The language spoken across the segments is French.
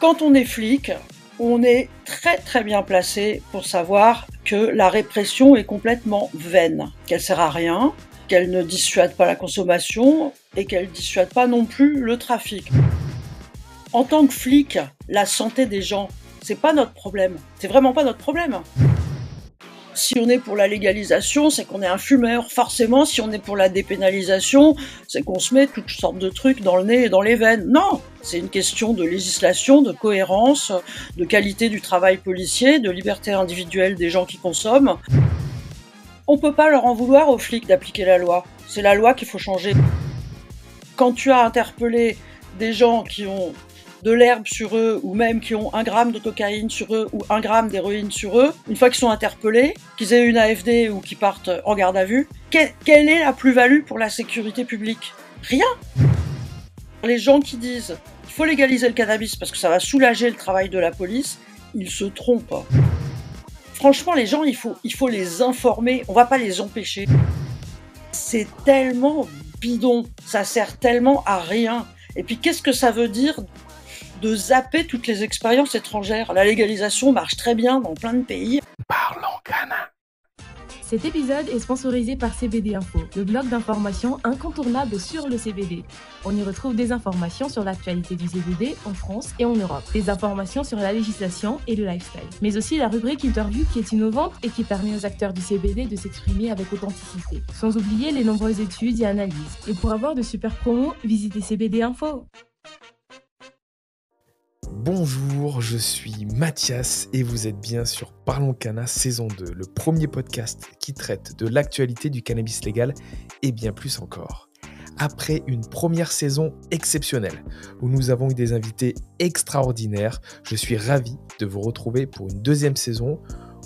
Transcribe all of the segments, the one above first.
Quand on est flic, on est très très bien placé pour savoir que la répression est complètement vaine, qu'elle sert à rien, qu'elle ne dissuade pas la consommation et qu'elle dissuade pas non plus le trafic. En tant que flic, la santé des gens, c'est pas notre problème. C'est vraiment pas notre problème. Si on est pour la légalisation, c'est qu'on est un fumeur. Forcément, si on est pour la dépénalisation, c'est qu'on se met toutes sortes de trucs dans le nez et dans les veines. Non, c'est une question de législation, de cohérence, de qualité du travail policier, de liberté individuelle des gens qui consomment. On peut pas leur en vouloir aux flics d'appliquer la loi. C'est la loi qu'il faut changer. Quand tu as interpellé des gens qui ont de l'herbe sur eux, ou même qui ont un gramme de cocaïne sur eux, ou un gramme d'héroïne sur eux, une fois qu'ils sont interpellés, qu'ils aient une AFD ou qu'ils partent en garde à vue, quelle est la plus-value pour la sécurité publique? Rien Les gens qui disent qu'il faut légaliser le cannabis parce que ça va soulager le travail de la police, ils se trompent. Franchement, les gens, il faut, il faut les informer, on va pas les empêcher. C'est tellement bidon, ça sert tellement à rien. Et puis qu'est-ce que ça veut dire de zapper toutes les expériences étrangères La légalisation marche très bien dans plein de pays. Parlons Cana. Cet épisode est sponsorisé par CBD Info, le blog d'information incontournable sur le CBD. On y retrouve des informations sur l'actualité du CBD en France et en Europe, des informations sur la législation et le lifestyle, mais aussi la rubrique interview qui est innovante et qui permet aux acteurs du CBD de s'exprimer avec authenticité, sans oublier les nombreuses études et analyses. Et pour avoir de super promos, visitez CBD Info. Bonjour, je suis Mathias et vous êtes bien sur Parlons Cana saison 2, le premier podcast qui traite de l'actualité du cannabis légal et bien plus encore. Après une première saison exceptionnelle où nous avons eu des invités extraordinaires, je suis ravi de vous retrouver pour une deuxième saison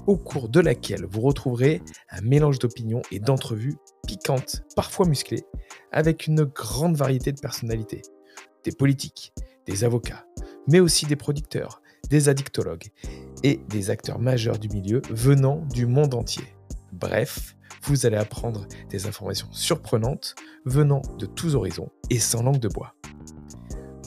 au cours de laquelle vous retrouverez un mélange d'opinions et d'entrevues piquantes, parfois musclées, avec une grande variété de personnalités. Des politiques, des avocats, mais aussi des producteurs, des addictologues et des acteurs majeurs du milieu venant du monde entier. Bref, vous allez apprendre des informations surprenantes venant de tous horizons et sans langue de bois.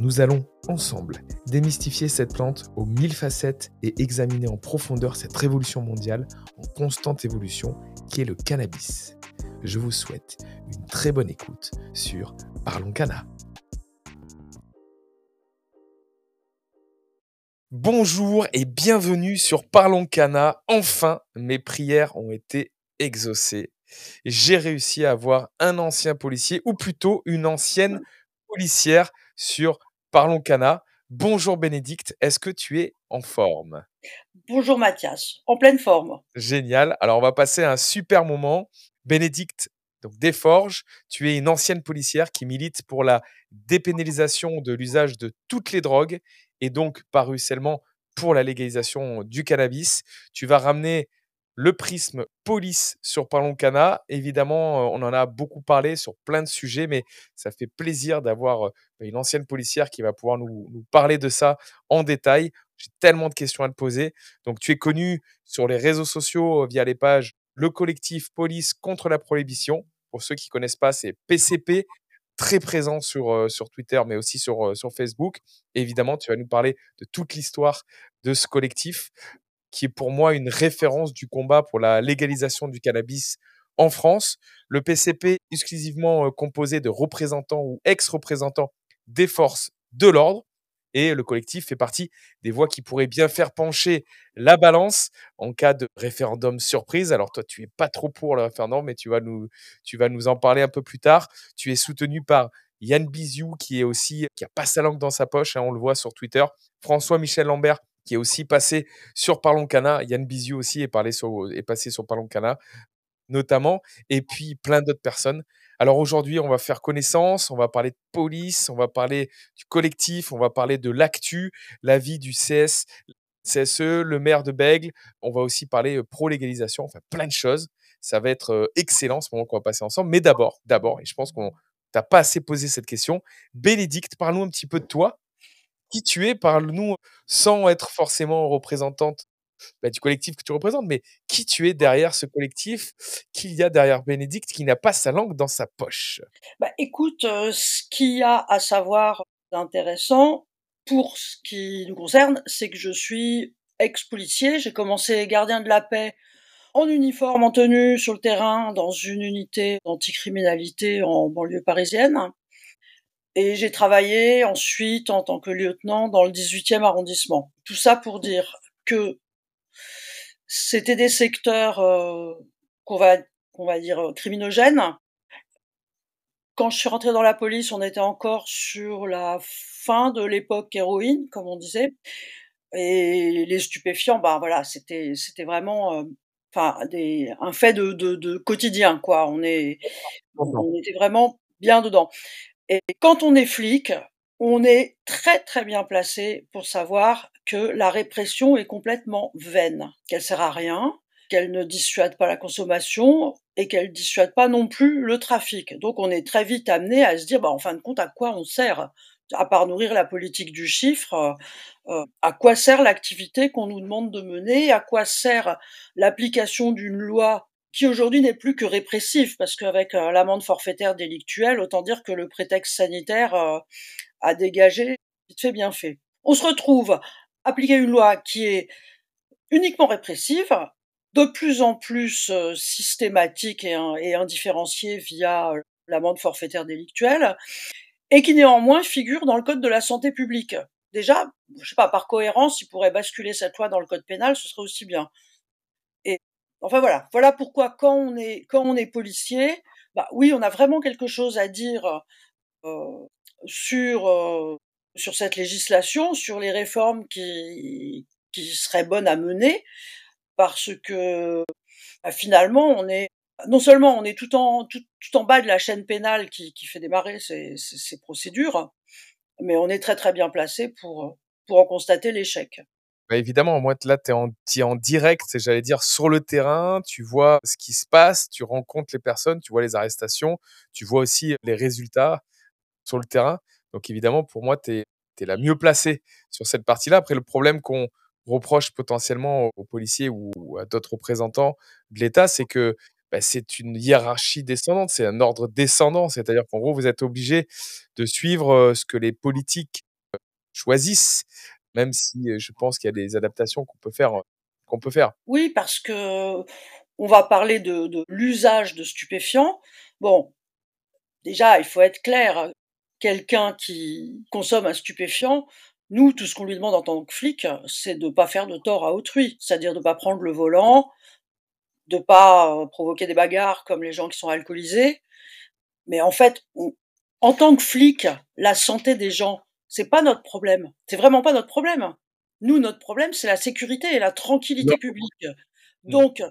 Nous allons ensemble démystifier cette plante aux mille facettes et examiner en profondeur cette révolution mondiale en constante évolution qui est le cannabis. Je vous souhaite une très bonne écoute sur Parlons Cana. Bonjour et bienvenue sur Parlons Cana. Enfin, mes prières ont été exaucées. J'ai réussi à avoir un ancien policier, ou plutôt une ancienne policière sur Parlons Cana. Bonjour Bénédicte, est-ce que tu es en forme? Bonjour Mathias, en pleine forme. Génial. Alors on va passer un super moment. Bénédicte donc Desforges, tu es une ancienne policière qui milite pour la dépénalisation de l'usage de toutes les drogues et donc par ruissellement pour la légalisation du cannabis. Tu vas ramener le prisme police sur Parlons Cana. Évidemment, on en a beaucoup parlé sur plein de sujets, mais ça fait plaisir d'avoir une ancienne policière qui va pouvoir nous, nous parler de ça en détail. J'ai tellement de questions à te poser. Donc, tu es connu sur les réseaux sociaux via les pages le collectif Police contre la prohibition. Pour ceux qui ne connaissent pas, c'est PCP, très présent sur, Twitter, mais aussi sur, Facebook. Évidemment, tu vas nous parler de toute l'histoire de ce collectif, qui est pour moi une référence du combat pour la légalisation du cannabis en France. Le PCP, exclusivement composé de représentants ou ex-représentants des forces de l'ordre. Et le collectif fait partie des voix qui pourraient bien faire pencher la balance en cas de référendum surprise. Alors toi, tu es pas trop pour le référendum, mais tu vas nous, tu vas nous en parler un peu plus tard. Tu es soutenu par Yann Biziou, qui est aussi, qui a pas sa langue dans sa poche, hein, on le voit sur Twitter. François-Michel Lambert, qui est aussi passé sur Parlons Cana. Yann Biziou aussi est, parlé sur, est passé sur Parlons Cana, notamment. Et puis plein d'autres personnes. Alors aujourd'hui, on va faire connaissance, on va parler de police, on va parler du collectif, on va parler de l'actu, la vie du CS, CSE, le maire de Bègle. On va aussi parler pro-légalisation, enfin plein de choses. Ça va être excellent ce moment qu'on va passer ensemble. Mais d'abord, d'abord, et je pense qu'on t'a pas assez posé cette question, Bénédicte, parle-nous un petit peu de toi. Qui tu es? Parle-nous sans être forcément représentante bah, du collectif que tu représentes, mais qui tu es derrière ce collectif? Qu'il y a derrière Bénédicte qui n'a pas sa langue dans sa poche? Bah, écoute, heu, ce qu'il y a à savoir d'intéressant, pour ce qui nous concerne, c'est que je suis ex-policier. J'ai commencé gardien de la paix en uniforme, en tenue, sur le terrain, dans une unité d'anticriminalité en banlieue parisienne et j'ai travaillé ensuite en tant que lieutenant dans le 18e arrondissement. Tout ça pour dire que c'était des secteurs, heu, qu'on va qu'on va dire, heu, criminogènes. Quand je suis rentrée dans la police, on était encore sur la fin de l'époque héroïne, comme on disait et les stupéfiants, bah, voilà, c'était c'était vraiment, heu, enfin des un fait de de de quotidien, quoi. On est on était vraiment bien dedans et quand on est flic, on est très, très bien placé pour savoir que la répression est complètement vaine, qu'elle sert à rien, qu'elle ne dissuade pas la consommation et qu'elle dissuade pas non plus le trafic. Donc on est très vite amené à se dire, bah, en fin de compte, à quoi on sert? À part nourrir la politique du chiffre, euh, à quoi sert l'activité qu'on nous demande de mener, à quoi sert l'application d'une loi qui aujourd'hui n'est plus que répressive, parce qu'avec euh, l'amende forfaitaire délictuelle, autant dire que le prétexte sanitaire euh, a dégagé, vite fait bien fait. On se retrouve appliquer une loi qui est uniquement répressive, de plus en plus systématique et, indifférenciée via l'amende forfaitaire délictuelle, et qui néanmoins figure dans le code de la santé publique. Déjà, je sais pas, par cohérence, il pourrait basculer cette loi dans le code pénal, ce serait aussi bien. Et enfin voilà, voilà pourquoi quand on est policier, bah oui, on a vraiment quelque chose à dire euh, sur euh, sur cette législation, sur les réformes qui qui seraient bonnes à mener, parce que bah, finalement on est non seulement on est tout en, tout, en bas de la chaîne pénale qui, qui fait démarrer ces, ces, procédures, mais on est très très bien placé pour, pour en constater l'échec. Bah évidemment, moi là, tu es en, en direct, j'allais dire, sur le terrain, tu vois ce qui se passe, tu rencontres les personnes, tu vois les arrestations, tu vois aussi les résultats sur le terrain. Donc évidemment, pour moi, tu es, la mieux placée sur cette partie-là. Après, le problème qu'on reproche potentiellement aux policiers ou à d'autres représentants de l'État, c'est que bah, c'est une hiérarchie descendante, c'est un ordre descendant. C'est-à-dire qu'en gros, vous êtes obligé de suivre ce que les politiques choisissent, même si je pense qu'il y a des adaptations qu'on peut faire. Oui, parce que on va parler de l'usage de stupéfiants. Bon, déjà, il faut être clair. Quelqu'un qui consomme un stupéfiant, nous, tout ce qu'on lui demande en tant que flic, c'est de ne pas faire de tort à autrui, c'est-à-dire de ne pas prendre le volant, de pas provoquer des bagarres comme les gens qui sont alcoolisés. Mais en fait, en tant que flic, la santé des gens, c'est pas notre problème. C'est vraiment pas notre problème. Nous, notre problème, c'est la sécurité et la tranquillité publique. Mmh. Donc,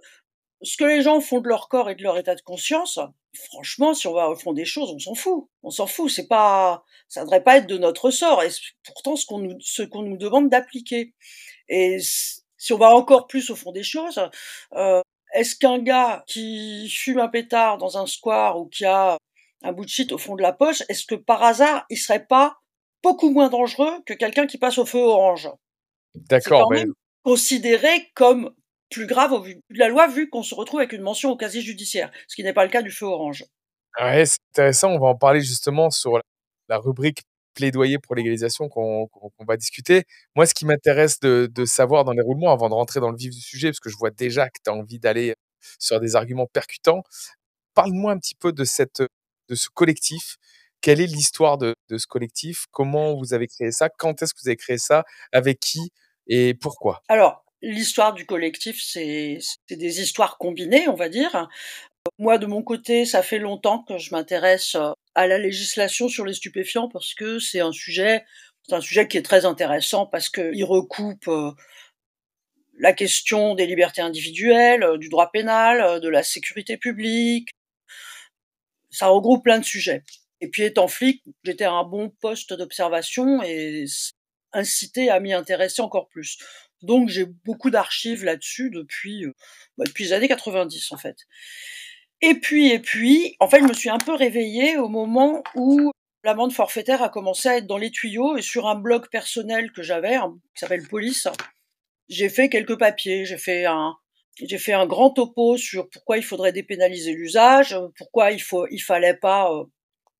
ce que les gens font de leur corps et de leur état de conscience, franchement, si on va au fond des choses, on s'en fout. On s'en fout. C'est pas, ça devrait pas être de notre sort. Et pourtant, ce qu'on nous, ce qu'on nous demande d'appliquer. Et si on va encore plus au fond des choses, euh, est-ce qu'un gars qui fume un pétard dans un square ou qui a un bout de shit au fond de la poche, est-ce que par hasard, il serait pas beaucoup moins dangereux que quelqu'un qui passe au feu orange? D'accord. C'est considéré comme plus grave au vu de la loi vu qu'on se retrouve avec une mention au casier judiciaire, ce qui n'est pas le cas du feu orange. Ouais, c'est intéressant. On va en parler justement sur la rubrique plaidoyer pour l'égalisation qu'on va discuter. Moi, ce qui m'intéresse de, savoir dans les roulements, avant de rentrer dans le vif du sujet, parce que je vois déjà que tu as envie d'aller sur des arguments percutants, parle-moi un petit peu de, cette, de ce collectif. Quelle est l'histoire de, ce collectif? Comment vous avez créé ça? Quand est-ce que vous avez créé ça? Avec qui? Et pourquoi? Alors, l'histoire du collectif, c'est des histoires combinées, on va dire. Moi, de mon côté, ça fait longtemps que je m'intéresse à la législation sur les stupéfiants parce que c'est un sujet, c'est un sujet qui est très intéressant parce qu'il recoupe la question des libertés individuelles, du droit pénal, de la sécurité publique. Ça regroupe plein de sujets. Et puis étant flic, j'étais à un bon poste d'observation et incité à m'y intéresser encore plus. Donc j'ai beaucoup d'archives là-dessus depuis, bah, depuis les années 90 en fait. Et puis, et puis, en fait, je me suis un peu réveillée au moment où l'amende forfaitaire a commencé à être dans les tuyaux et sur un blog personnel que j'avais, qui s'appelle Police, j'ai fait quelques papiers, j'ai fait un, j'ai fait un grand topo sur pourquoi il faudrait dépénaliser l'usage, pourquoi il faut, il fallait pas euh,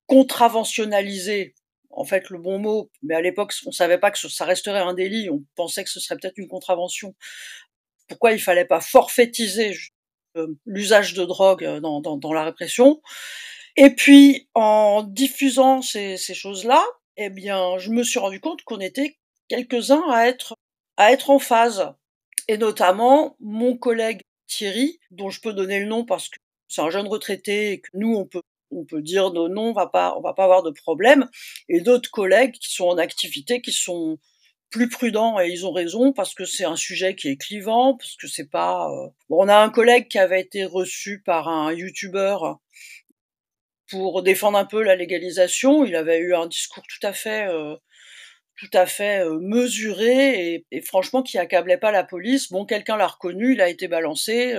contraventionnaliser, en fait le bon mot, mais à l'époque on savait pas que ça resterait un délit, on pensait que ce serait peut-être une contravention. Pourquoi il fallait pas forfaitiser euh, l'usage de drogue euh, dans, la répression? Et puis en diffusant ces, ces choses-là, eh bien, je me suis rendu compte qu'on était quelques-uns à être à être en phase. Et notamment mon collègue Thierry, dont je peux donner le nom parce que c'est un jeune retraité et que nous on peut on peut dire non, on va pas, on va pas avoir de problème, et d'autres collègues qui sont en activité, qui sont plus prudents et ils ont raison parce que c'est un sujet qui est clivant, parce que c'est pas. Euh, bon, on a un collègue qui avait été reçu par un youtubeur pour défendre un peu la légalisation. Il avait eu un discours tout à fait euh, tout à fait mesuré et, franchement qui accablait pas la police. Bon, quelqu'un l'a reconnu, il a été balancé,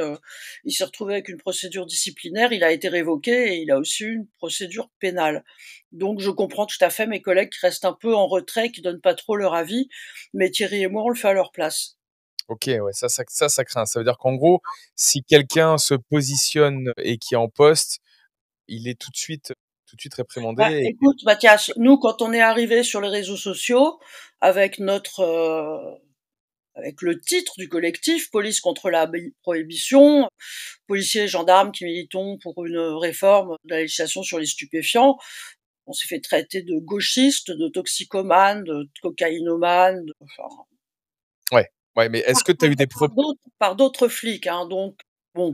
il s'est retrouvé avec une procédure disciplinaire, il a été révoqué et il a aussi une procédure pénale. Donc je comprends tout à fait mes collègues qui restent un peu en retrait, qui donnent pas trop leur avis, mais Thierry et moi on le fait à leur place. Ok, ouais, ça, ça, ça, ça craint. Ça veut dire qu'en gros, si quelqu'un se positionne et qui est en poste, il est tout de suite tout de suite réprimandé. Bah, Écoute, Mathias, nous, quand on est arrivé sur les réseaux sociaux, avec notre, euh, avec le titre du collectif, Police contre la prohibition, policiers et gendarmes qui militons pour une réforme de la législation sur les stupéfiants, on s'est fait traiter de gauchistes, de toxicomanes, de cocaïnomanes, de, enfin... Ouais, ouais, mais est-ce que tu as eu des problèmes Par d'autres flics, hein, donc, bon.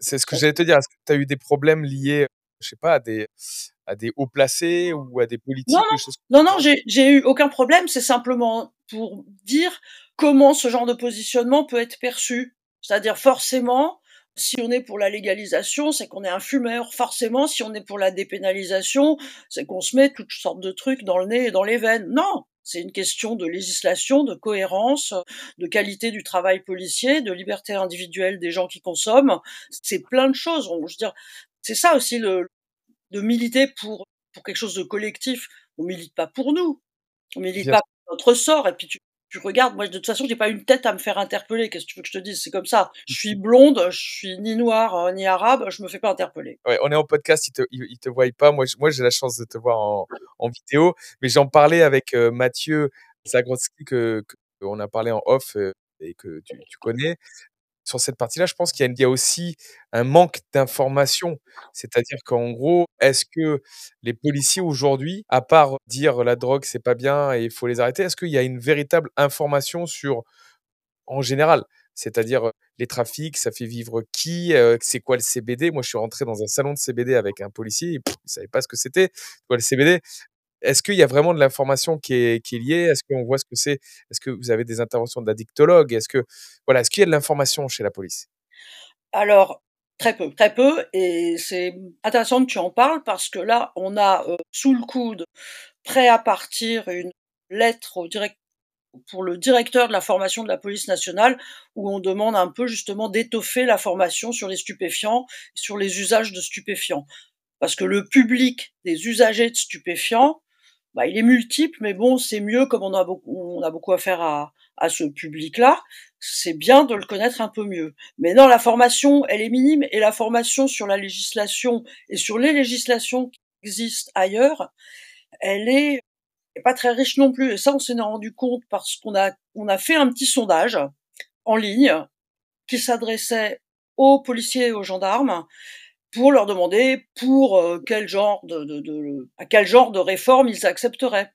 C'est ce que j'allais te dire. Est-ce que tu as eu des problèmes liés, je sais pas, à des, à des hauts placés ou à des politiques Non, non, choses non, non j'ai eu aucun problème. C'est simplement pour dire comment ce genre de positionnement peut être perçu. C'est-à-dire forcément, si on est pour la légalisation, c'est qu'on est un fumeur. Forcément, si on est pour la dépénalisation, c'est qu'on se met toutes sortes de trucs dans le nez et dans les veines. Non, c'est une question de législation, de cohérence, de qualité du travail policier, de liberté individuelle des gens qui consomment. C'est plein de choses. Je veux dire, c'est ça aussi le, de militer pour, pour quelque chose de collectif. On milite pas pour nous. On milite pas pour notre sort. Et puis tu, tu regardes, moi de toute façon, j'ai pas une tête à me faire interpeller. Qu'est-ce que tu veux que je te dise? C'est comme ça. Je suis blonde, je suis ni noire euh, ni arabe, je me fais pas interpeller. Ouais, on est en podcast, ils te, ils, te voient pas. Moi, moi, j'ai la chance de te voir en, en vidéo, mais j'en parlais avec euh, Mathieu Zagrodzki que, que, on a parlé en off euh, et que tu, tu connais sur cette partie-là, je pense qu'il y, a aussi un manque d'information. C'est-à-dire qu'en gros, est-ce que les policiers aujourd'hui, à part dire la drogue c'est pas bien et il faut les arrêter, est-ce qu'il y a une véritable information sur, en général, c'est-à-dire les trafics, ça fait vivre qui, c'est quoi le CBD Moi, je suis rentré dans un salon de CBD avec un policier, il ne savait pas ce que c'était, quoi le CBD. Est-ce qu'il y a vraiment de l'information qui est, liée? Est-ce qu'on voit ce que c'est? Est-ce que vous avez des interventions d'addictologues? Est-ce que voilà, est-ce qu'il y a de l'information chez la police? Alors très peu, très peu, et c'est intéressant que tu en parles parce que là, on a euh, sous le coude, prêt à partir, une lettre pour le directeur de la formation de la police nationale, où on demande un peu justement d'étoffer la formation sur les stupéfiants, sur les usages de stupéfiants. Parce que le public des usagers de stupéfiants, bah, il est multiple, mais bon, c'est mieux comme on a beaucoup, on a beaucoup à faire à, à ce public-là. C'est bien de le connaître un peu mieux. Mais non, la formation, elle est minime et la formation sur la législation et sur les législations qui existent ailleurs, elle est pas très riche non plus. Et ça, on s'en est rendu compte parce qu'on a, on a fait un petit sondage en ligne qui s'adressait aux policiers et aux gendarmes pour leur demander pour euh, quel genre de, à quel genre de réforme ils accepteraient.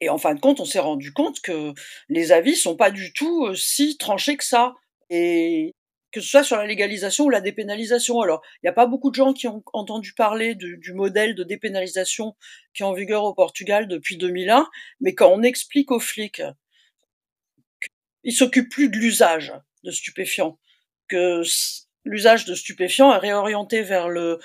Et en fin de compte, on s'est rendu compte que les avis sont pas du tout euh, si tranchés que ça. Et que ce soit sur la légalisation ou la dépénalisation. Alors, il n'y a pas beaucoup de gens qui ont entendu parler du, du, modèle de dépénalisation qui est en vigueur au Portugal depuis 2001, mais quand on explique aux flics qu'ils s'occupent plus de l'usage de stupéfiants, que l'usage de stupéfiants est réorienté vers le,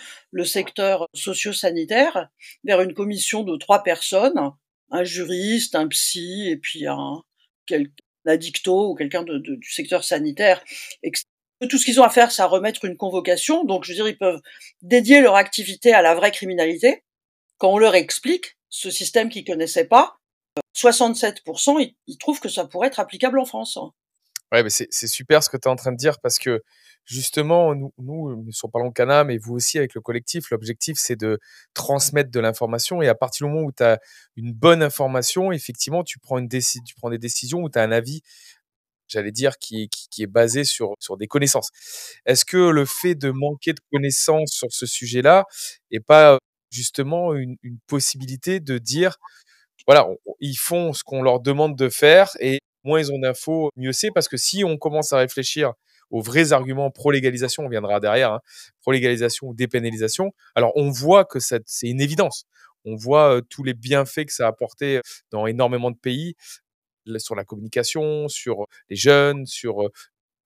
secteur socio-sanitaire, vers une commission de trois personnes, un juriste, un psy et puis un, quel, addicto ou quelqu'un du secteur sanitaire. Tout ce qu'ils ont à faire, c'est à remettre une convocation. Donc, je veux dire, ils peuvent dédier leur activité à la vraie criminalité. Quand on leur explique ce système qu'ils connaissaient pas, 67%, ils, ils trouvent que ça pourrait être applicable en France. Ouais, mais c'est super ce que tu es en train de dire parce que justement, nous, nous sur Parlons Cana, mais vous aussi avec le collectif, l'objectif c'est de transmettre de l'information et à partir du moment où tu as une bonne information, effectivement, tu prends, une tu prends des décisions où tu as un avis, j'allais dire, qui, qui, qui est basé sur, sur des connaissances. Est-ce que le fait de manquer de connaissances sur ce sujet-là est pas justement une, possibilité de dire voilà, ils font ce qu'on leur demande de faire et moins ils ont d'infos, mieux c'est. Parce que si on commence à réfléchir aux vrais arguments pro-légalisation, on viendra derrière, hein, pro-légalisation ou dépénalisation, alors on voit que c'est une évidence. On voit euh, tous les bienfaits que ça a apporté dans énormément de pays, sur la communication, sur les jeunes, sur euh,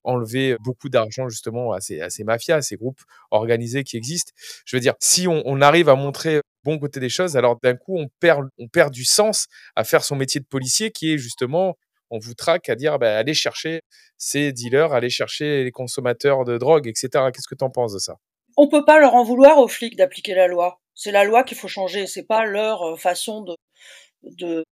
enlever beaucoup d'argent justement à ces, mafias, à ces groupes organisés qui existent. Je veux dire, si on, arrive à montrer bon côté des choses, alors d'un coup, on perd du sens à faire son métier de policier qui est justement, on vous traque à dire, bah, allez chercher ces dealers, allez chercher les consommateurs de drogue, etc. Qu'est-ce que tu en penses de ça? On peut pas leur en vouloir aux flics d'appliquer la loi. C'est la loi qu'il faut changer. C'est pas leur euh, façon de, de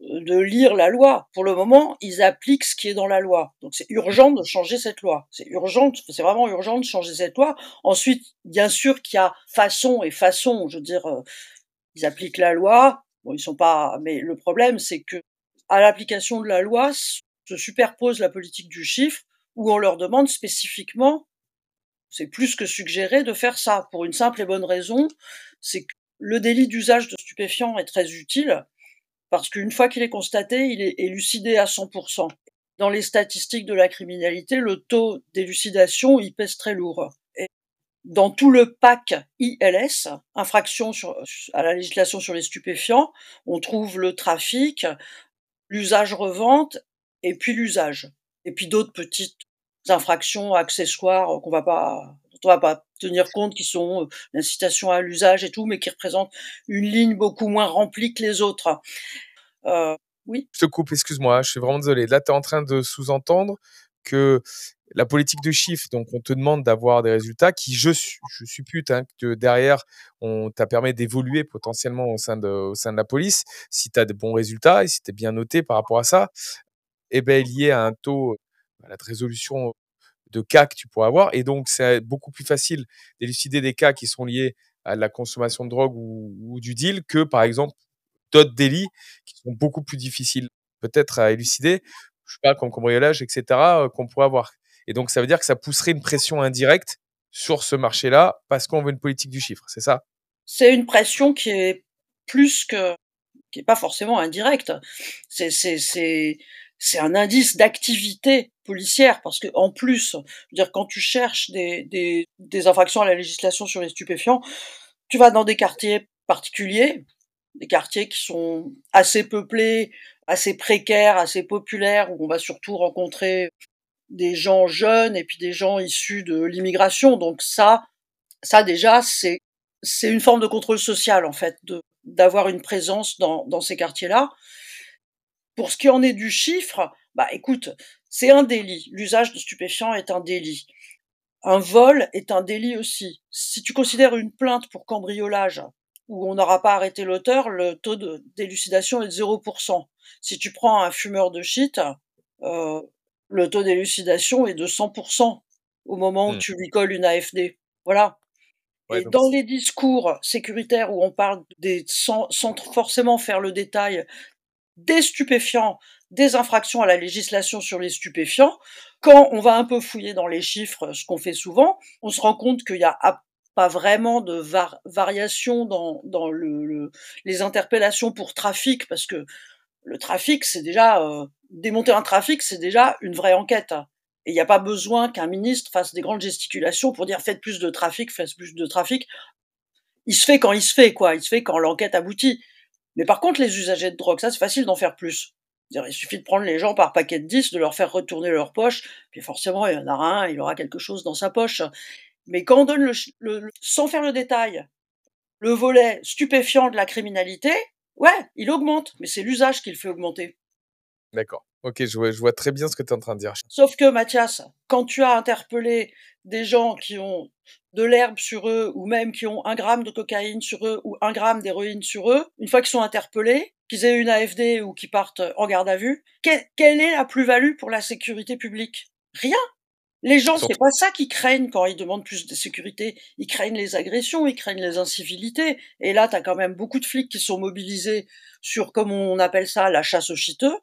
de lire la loi. Pour le moment, ils appliquent ce qui est dans la loi. Donc c'est urgent de changer cette loi. C'est urgent, c'est vraiment urgent de changer cette loi. Ensuite, bien sûr qu'il y a façon et façon. Je veux dire, euh, ils appliquent la loi. Bon, ils sont pas. Mais le problème, c'est que à l'application de la loi se superpose la politique du chiffre, où on leur demande spécifiquement. C'est plus que suggéré de faire ça pour une simple et bonne raison, c'est que le délit d'usage de stupéfiants est très utile parce qu'une fois qu'il est constaté, il est élucidé à 100%. Dans les statistiques de la criminalité, le taux d'élucidation, il pèse très lourd. Dans tout le pack ILS, infraction à la législation sur les stupéfiants, on trouve le trafic, l'usage-revente et puis l'usage. Et puis d'autres petites infractions accessoires qu'on va pas, dont on va pas tenir compte, qui sont euh, l'incitation à l'usage et tout, mais qui représentent une ligne beaucoup moins remplie que les autres. Euh, oui. Je te coupe, excuse-moi, je suis vraiment désolé. Là, tu es en train de sous-entendre que la politique de chiffres, donc on te demande d'avoir des résultats qui, je, je hein, que derrière, on t'a permis d'évoluer potentiellement au sein, de, au sein de la police. Si tu as de bons résultats et si tu es bien noté par rapport à ça, eh ben, lié à un taux à la résolution de cas que tu pourrais avoir. Et donc, c'est beaucoup plus facile d'élucider des cas qui sont liés à la consommation de drogue ou, ou du deal que, par exemple, d'autres délits qui sont beaucoup plus difficiles peut-être à élucider, je sais pas, comme cambriolage, etc., euh, qu'on pourrait avoir. Et donc, ça veut dire que ça pousserait une pression indirecte sur ce marché-là parce qu'on veut une politique du chiffre, c'est ça? C'est une pression qui est plus que, qui est pas forcément indirecte. C'est, c'est, un indice d'activité policière parce que en plus, dire, quand tu cherches des, des infractions à la législation sur les stupéfiants, tu vas dans des quartiers particuliers, des quartiers qui sont assez peuplés, assez précaires, assez populaires, où on va surtout rencontrer des gens jeunes et puis des gens issus de l'immigration. Donc ça, ça déjà, c'est c'est une forme de contrôle social en fait, d'avoir une présence dans, dans ces quartiers-là. Pour ce qui en est du chiffre, bah écoute, c'est un délit. L'usage de stupéfiants est un délit. Un vol est un délit aussi. Si tu considères une plainte pour cambriolage où on n'aura pas arrêté l'auteur, le taux d'élucidation est de 0%. Si tu prends un fumeur de shit, euh, le taux d'élucidation est de 100% au moment où mmh. tu lui colles une AFD. Voilà. Ouais, et dans les discours sécuritaires où on parle des sans, sans forcément faire le détail des stupéfiants, des infractions à la législation sur les stupéfiants, quand on va un peu fouiller dans les chiffres, ce qu'on fait souvent, on se rend compte qu'il y a pas vraiment de var variation dans, dans le, le, les interpellations pour trafic, parce que le trafic, c'est déjà euh, démonter un trafic, c'est déjà une vraie enquête. Et il n'y a pas besoin qu'un ministre fasse des grandes gesticulations pour dire faites plus de trafic, faites plus de trafic. Il se fait quand il se fait, quoi. Il se fait quand l'enquête aboutit. Mais par contre, les usagers de drogue, ça, c'est facile d'en faire plus. Il suffit de prendre les gens par paquet de 10, de leur faire retourner leur poche, puis forcément, il y en a un, il aura quelque chose dans sa poche. Mais quand on donne le, le, sans faire le détail, le volet stupéfiant de la criminalité, ouais, il augmente, mais c'est l'usage qui le fait augmenter. D'accord. Ok, je vois, je vois très bien ce que tu es en train de dire. Sauf que, Mathias, quand tu as interpellé des gens qui ont de l'herbe sur eux, ou même qui ont un gramme de cocaïne sur eux, ou un gramme d'héroïne sur eux, une fois qu'ils sont interpellés, qu'ils aient une AFD ou qu'ils partent en garde à vue, quelle est la plus-value pour la sécurité publique? Rien. Les gens, c'est pas ça qu'ils craignent quand ils demandent plus de sécurité. Ils craignent les agressions, ils craignent les incivilités. Et là, tu as quand même beaucoup de flics qui sont mobilisés sur, comme on appelle ça, la chasse aux chiteux,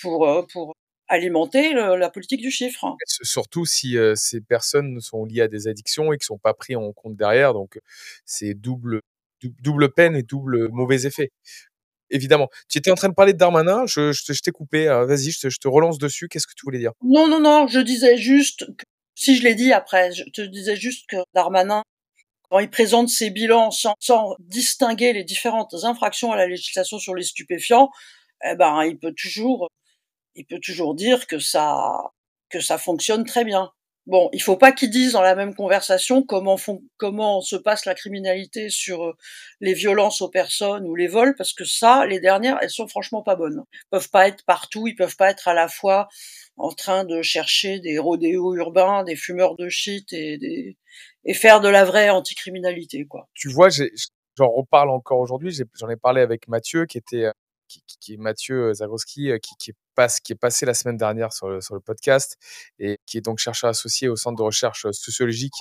pour, pour alimenter la politique du chiffre. Surtout si euh, ces personnes sont liées à des addictions et qui sont pas pris en compte derrière. Donc, c'est double, double peine et double mauvais effet évidemment. Tu étais en train de parler de Darmanin, je, je, t'ai coupé. Vas-y, je te, je te, relance dessus. Qu'est-ce que tu voulais dire? Non, non, non, je disais juste, que, si je l'ai dit après, je te disais juste que Darmanin, quand il présente ses bilans sans, sans distinguer les différentes infractions à la législation sur les stupéfiants, eh ben, il peut toujours, il peut toujours dire que ça, que ça fonctionne très bien. Bon, il faut pas qu'ils disent dans la même conversation comment comment se passe la criminalité sur euh, les violences aux personnes ou les vols, parce que ça, les dernières, elles sont franchement pas bonnes. Ils peuvent pas être partout, ils peuvent pas être à la fois en train de chercher des rodéos urbains, des fumeurs de shit et des, et faire de la vraie anticriminalité, quoi. Tu vois, j'en reparle encore aujourd'hui. J'en ai, parlé avec Mathieu, qui était euh, qui, est Mathieu Zagroski, qui, qui, est qui est passé la semaine dernière sur le, podcast et qui est donc chercheur associé au Centre de recherche sociologique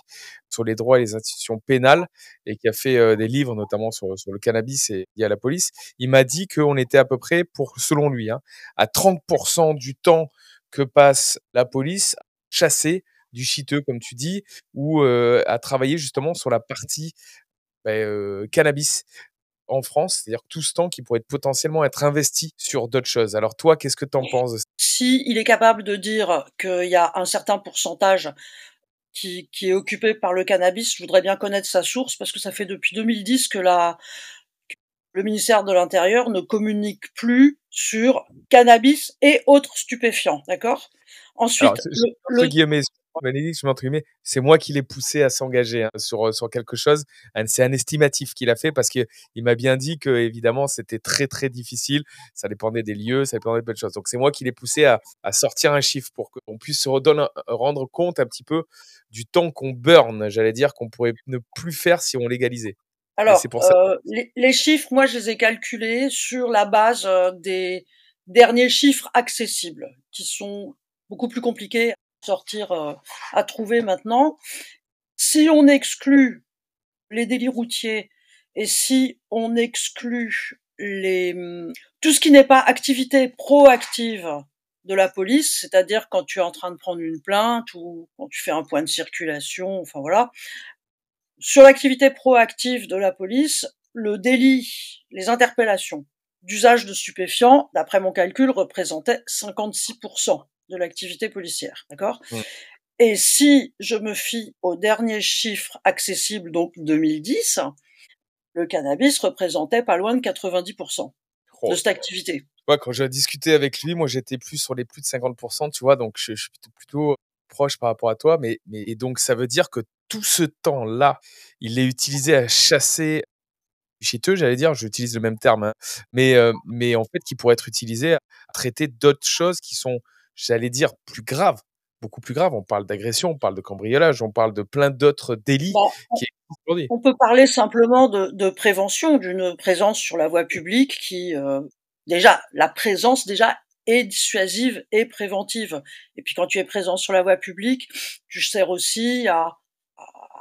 sur les droits et les institutions pénales et qui a fait des livres notamment sur, le cannabis et lié à la police. Il m'a dit qu'on était à peu près, pour, selon lui, hein, à 30% du temps que passe la police chasser du chiteux, comme tu dis, ou à travailler justement sur la partie bah, cannabis en France, c'est-à-dire tout ce temps qui pourrait potentiellement être investi sur d'autres choses. Alors toi, qu'est-ce que tu en penses de ça? Si il est capable de dire qu'il y a un certain pourcentage qui, qui, est occupé par le cannabis, je voudrais bien connaître sa source parce que ça fait depuis 2010 que la, le ministère de l'Intérieur ne communique plus sur cannabis et autres stupéfiants, d'accord? Ensuite, le, Bénédicte, je c'est moi qui l'ai poussé à s'engager hein, sur, sur quelque chose. C'est un estimatif qu'il a fait parce qu'il m'a bien dit que, évidemment, c'était très, très difficile. Ça dépendait des lieux, ça dépendait de plein de choses. Donc, c'est moi qui l'ai poussé à, à, sortir un chiffre pour qu'on puisse se redonner, rendre compte un petit peu du temps qu'on burn, j'allais dire, qu'on pourrait ne plus faire si on légalisait. Alors, pour ça... euh, les, les, chiffres, moi, je les ai calculés sur la base euh, des derniers chiffres accessibles, qui sont beaucoup plus compliqués sortir euh, à trouver maintenant. Si on exclut les délits routiers et si on exclut hum, tout ce qui n'est pas activité proactive de la police, c'est-à-dire quand tu es en train de prendre une plainte ou quand tu fais un point de circulation, enfin voilà. Sur l'activité proactive de la police, le délit, les interpellations d'usage de stupéfiants, d'après mon calcul, représentait 56% de l'activité policière, d'accord? Et si je me fie aux derniers chiffres accessibles, donc 2010, le cannabis représentait pas loin de 90% de cette activité. Ouais, quand j'ai discuté avec lui, moi j'étais plus sur les plus de 50%, tu vois, donc je, suis plutôt proche par rapport à toi, mais, mais et donc ça veut dire que tout ce temps-là, il est utilisé à chasser chiteux, j'allais dire, j'utilise le même terme, hein, mais, euh, mais en fait qui pourrait être utilisé à traiter d'autres choses qui sont j'allais dire, plus grave, beaucoup plus grave. On parle d'agression, on parle de cambriolage, on parle de plein d'autres délits qui On peut parler simplement de, de prévention, d'une présence sur la voie publique qui, euh, déjà, la présence déjà est dissuasive et préventive. Et puis quand tu es présent sur la voie publique, tu sers aussi à,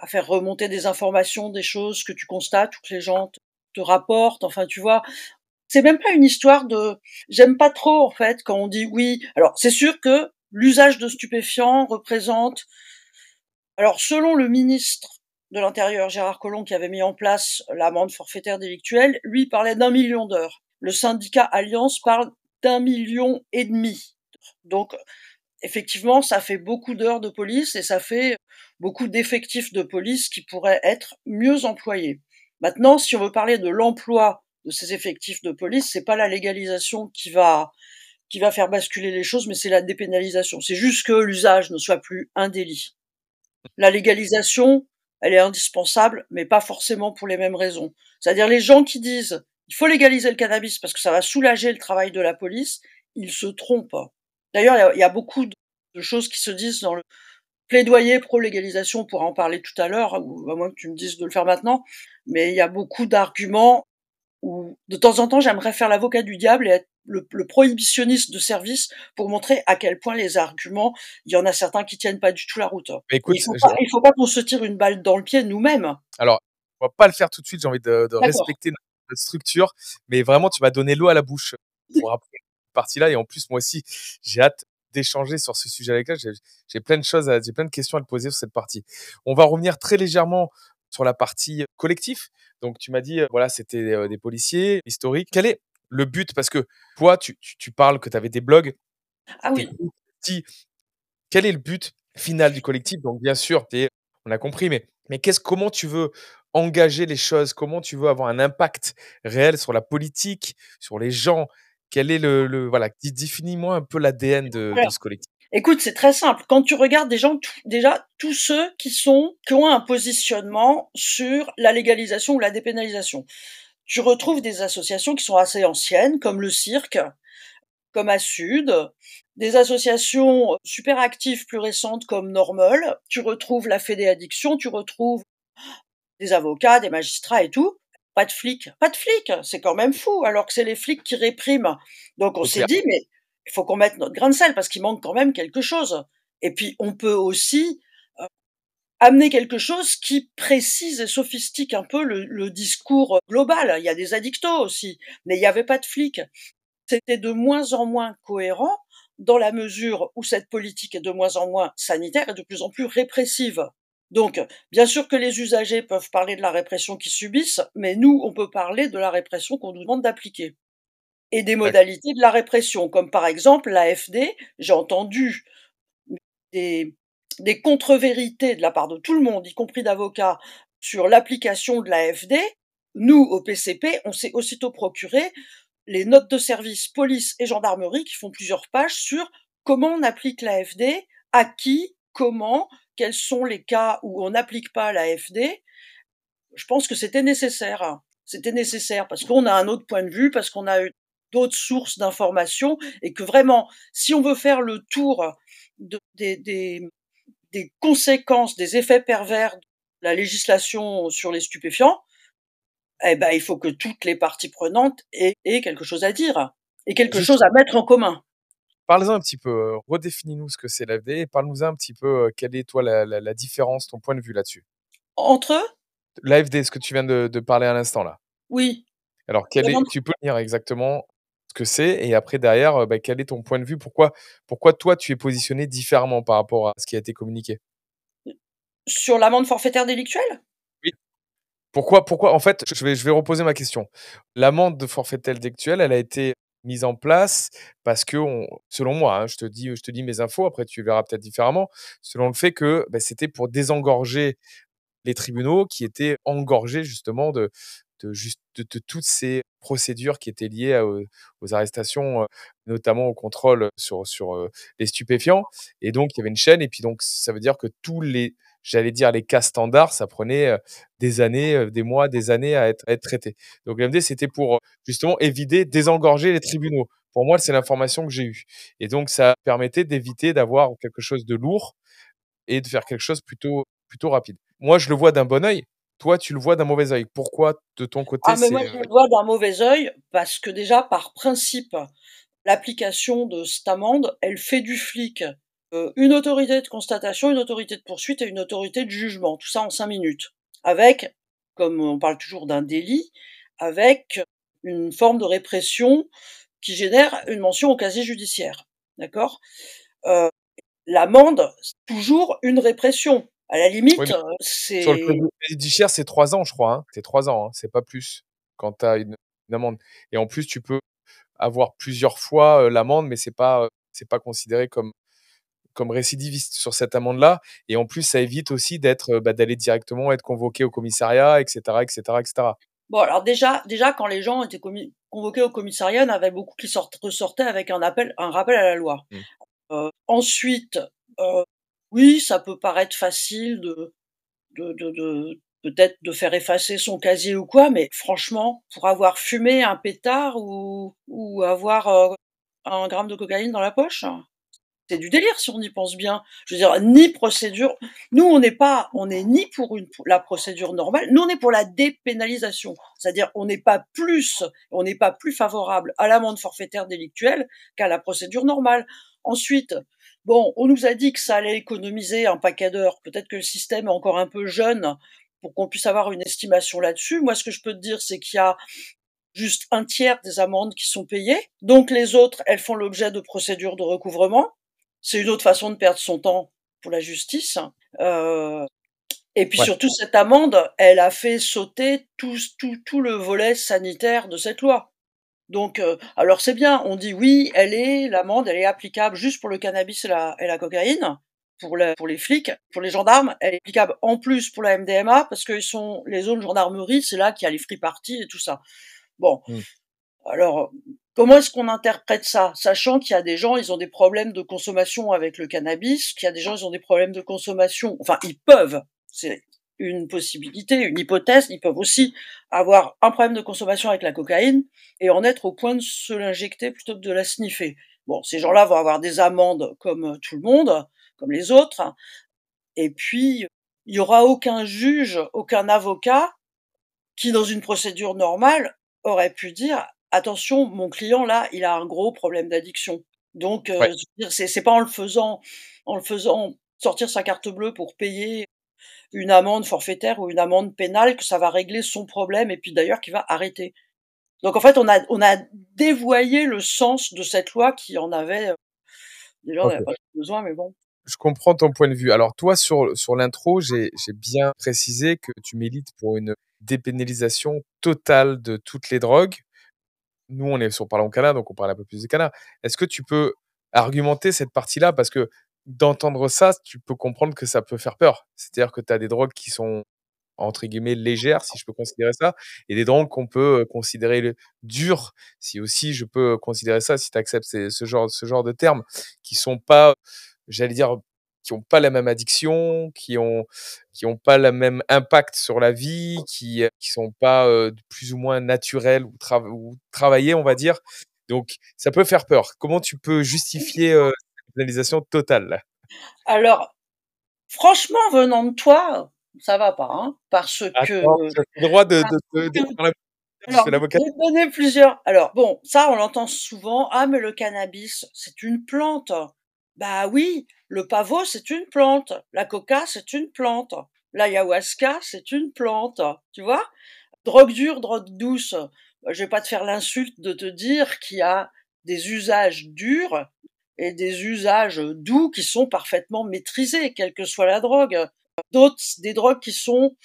à faire remonter des informations, des choses que tu constates ou que les gens te, te rapportent. Enfin, tu vois, c'est même pas une histoire de. J'aime pas trop en fait quand on dit oui. Alors c'est sûr que l'usage de stupéfiants représente. Alors selon le ministre de l'Intérieur Gérard Collomb qui avait mis en place l'amende forfaitaire délictuelle, lui parlait d'un million d'heures. Le syndicat Alliance parle d'un million et demi. Donc effectivement, ça fait beaucoup d'heures de police et ça fait beaucoup d'effectifs de police qui pourraient être mieux employés. Maintenant, si on veut parler de l'emploi de ces effectifs de police, c'est pas la légalisation qui va qui va faire basculer les choses, mais c'est la dépénalisation. C'est juste que l'usage ne soit plus un délit. La légalisation, elle est indispensable, mais pas forcément pour les mêmes raisons. C'est-à-dire les gens qui disent il faut légaliser le cannabis parce que ça va soulager le travail de la police, ils se trompent. D'ailleurs, il y, a beaucoup de choses qui se disent dans le plaidoyer pro-légalisation, on pourra en parler tout à l'heure, ou à moins que tu me dises de le faire maintenant, mais il y a beaucoup d'arguments où de temps en temps j'aimerais faire l'avocat du diable et être le, le, prohibitionniste de service pour montrer à quel point les arguments, il y en a certains qui tiennent pas du tout la route. Écoute, il faut pas, il faut pas qu'on se tire une balle dans le pied nous-mêmes. Alors, on va pas le faire tout de suite. J'ai envie de, de respecter notre structure, mais vraiment, tu m'as donné l'eau à la bouche pour après cette partie-là. Et en plus, moi aussi, j'ai hâte d'échanger sur ce sujet avec toi. J'ai plein de choses, j'ai plein de questions à te poser sur cette partie. On va revenir très légèrement sur la partie collectif. Donc, tu m'as dit, voilà, c'était des policiers historiques. Quel est le but? Parce que toi, tu, tu, tu parles que tu avais des blogs. Ah oui. Quel est le but final du collectif? Donc, bien sûr, on a compris, mais, mais qu'est-ce, comment tu veux engager les choses? Comment tu veux avoir un impact réel sur la politique, sur les gens? Quel est le, le voilà Définis-moi un peu l'ADN de, de ce collectif. Écoute, c'est très simple. Quand tu regardes des gens, déjà tous ceux qui sont qui ont un positionnement sur la légalisation ou la dépénalisation, tu retrouves des associations qui sont assez anciennes, comme le cirque, comme à Sud, des associations super actives plus récentes comme Normol. Tu retrouves la Fédé Addiction, tu retrouves des avocats, des magistrats et tout. Pas de flics, pas de flics, c'est quand même fou, alors que c'est les flics qui répriment. Donc on s'est dit, mais il faut qu'on mette notre grain de sel parce qu'il manque quand même quelque chose. Et puis on peut aussi euh, amener quelque chose qui précise et sophistique un peu le, le, discours global. Il y a des addictos aussi, mais il n'y avait pas de flics. C'était de moins en moins cohérent dans la mesure où cette politique est de moins en moins sanitaire et de plus en plus répressive. Donc, bien sûr que les usagers peuvent parler de la répression qu'ils subissent, mais nous, on peut parler de la répression qu'on nous demande d'appliquer et des modalités de la répression, comme par exemple l'AFD. J'ai entendu des, des contre-vérités de la part de tout le monde, y compris d'avocats, sur l'application de l'AFD. Nous, au PCP, on s'est aussitôt procuré les notes de service police et gendarmerie qui font plusieurs pages sur comment on applique l'AFD, à qui, comment, quels sont les cas où on n'applique pas l'AFD. Je pense que c'était nécessaire. C'était nécessaire parce qu'on a un autre point de vue, parce qu'on a d'autres sources d'informations et que vraiment, si on veut faire le tour de, des, des, des, conséquences, des effets pervers de la législation sur les stupéfiants, eh ben, il faut que toutes les parties prenantes aient, aient quelque chose à dire et quelque chose à mettre en commun. Parle-en un petit peu, redéfinis-nous ce que c'est l'AFD et parle-nous un petit peu quelle est toi la, la, la différence, ton point de vue là-dessus? Entre L'AFD, ce que tu viens de, de parler à l'instant là. Oui. Alors, quel est, tu peux dire exactement que c'est et après derrière bah, quel est ton point de vue? Pourquoi pourquoi toi tu es positionné différemment par rapport à ce qui a été communiqué? Sur l'amende forfaitaire délictuelle? Oui. Pourquoi pourquoi? En fait je vais je vais reposer ma question. L'amende de forfaitaire délictuelle elle a été mise en place parce que on, selon moi hein, je te dis je te dis mes infos après tu verras peut-être différemment. Selon le fait que bah, c'était pour désengorger les tribunaux qui étaient engorgés justement de de, juste, de, toutes ces procédures qui étaient liées aux, arrestations, notamment au contrôle sur, sur les stupéfiants. Et donc, il y avait une chaîne. Et puis, donc, ça veut dire que tous les, j'allais dire, les cas standards, ça prenait des années, des mois, des années à être, à être traité. Donc, l'MD, c'était pour justement éviter, désengorger les tribunaux. Pour moi, c'est l'information que j'ai eue. Et donc, ça permettait d'éviter d'avoir quelque chose de lourd et de faire quelque chose plutôt, plutôt rapide. Moi, je le vois d'un bon oeil toi, tu le vois d'un mauvais œil. Pourquoi, de ton côté Ah, mais moi, je le vois d'un mauvais œil parce que déjà, par principe, l'application de cette amende, elle fait du flic euh, une autorité de constatation, une autorité de poursuite et une autorité de jugement. Tout ça en cinq minutes. Avec, comme on parle toujours d'un délit, avec une forme de répression qui génère une mention au casier judiciaire. D'accord? Euh, L'amende, c'est toujours une répression. À la limite, oui, c'est. Sur le judiciaire, c'est trois ans, je crois. Hein. C'est trois ans, hein. c'est pas plus quand tu as une, une, amende. Et en plus, tu peux avoir plusieurs fois euh, l'amende, mais c'est pas euh, c'est pas considéré comme comme récidiviste sur cette amende-là. Et en plus, ça évite aussi d'être bah, d'aller directement être convoqué au commissariat, etc., etc., etc. Bon, alors déjà, déjà quand les gens étaient convoqués au commissariat, il y en avait beaucoup qui sort ressortaient avec un appel, un rappel à la loi. Mmh. Euh, ensuite, euh, oui, ça peut paraître facile de, de, de, peut-être de faire effacer son casier ou quoi, mais franchement, pour avoir fumé un pétard ou, avoir euh, un gramme de cocaïne dans la poche, c'est du délire si on y pense bien. Je veux dire, ni procédure. Nous, on n'est pas, on n'est ni pour la procédure normale. Nous, on est pour la dépénalisation. C'est-à-dire, on n'est pas plus, on n'est pas plus favorable à l'amende forfaitaire délictuelle qu'à la procédure normale. Ensuite, bon, on nous a dit que ça allait économiser un paquet d'heures. Peut-être que le système est encore un peu jeune pour qu'on puisse avoir une estimation là-dessus. Moi, ce que je peux te dire, c'est qu'il y a juste un tiers des amendes qui sont payées. Donc les autres, elles font l'objet de procédures de recouvrement. C'est une autre façon de perdre son temps pour la justice. Euh, et puis surtout, cette amende, elle a fait sauter tout, tout, tout le volet sanitaire de cette loi. Donc, euh, alors c'est bien, on dit oui, elle est, l'amende, elle est applicable juste pour le cannabis et la, et la cocaïne, pour, pour les flics, pour les gendarmes, elle est applicable en plus pour la MDMA, parce que sont les zones gendarmerie, c'est là qu'il y a les free parties et tout ça. Bon, mmh. alors Comment est-ce qu'on interprète ça, sachant qu'il y a des gens, ils ont des problèmes de consommation avec le cannabis, qu'il y a des gens, ils ont des problèmes de consommation, enfin, ils peuvent, c'est une possibilité, une hypothèse, ils peuvent aussi avoir un problème de consommation avec la cocaïne et en être au point de se l'injecter plutôt que de la sniffer. Bon, ces gens-là vont avoir des amendes comme tout le monde, comme les autres, et puis il y aura aucun juge, aucun avocat qui, dans une procédure normale, aurait pu dire attention, mon client là, il a un gros problème d'addiction. Donc, euh, c'est pas en le faisant, en le faisant sortir sa carte bleue pour payer une amende forfaitaire ou une amende pénale que ça va régler son problème et puis d'ailleurs qu'il va arrêter. Donc en fait, on a on a dévoyé le sens de cette loi qui en avait euh, déjà on n'avait pas besoin, mais bon. Je comprends ton point de vue. Alors toi, sur, sur l'intro, j'ai bien précisé que tu milites pour une dépénalisation totale de toutes les drogues nous, on est sur Parlons Cana, donc on parle un peu plus de Cana. Est-ce que tu peux argumenter cette partie-là? Parce que d'entendre ça, tu peux comprendre que ça peut faire peur. C'est-à-dire que tu as des drogues qui sont entre guillemets légères, si je peux considérer ça, et des drogues qu'on peut considérer dures, si aussi je peux considérer ça, si tu acceptes ce genre, de termes, qui sont pas, j'allais dire, qui n'ont pas la même addiction, qui ont qui ont pas le même impact sur la vie, qui sont pas plus ou moins naturels ou, ou, travaillés, on va dire. Donc ça peut faire peur. Comment tu peux justifier euh, cette pénalisation totale Alors franchement, venant de toi, ça va pas, hein, parce que. J'ai le droit de, de, de, alors, donner plusieurs. Alors bon, ça on l'entend souvent. Ah mais le cannabis, c'est une plante. Bah oui, le pavot, c'est une plante. La coca, c'est une plante. L'ayahuasca, c'est une plante. Tu vois Drogue dure, drogue douce. Bah, je vais pas te faire l'insulte de te dire qu'il y a des usages durs et des usages doux qui sont parfaitement maîtrisés, quelle que soit la drogue. D'autres, des drogues qui sont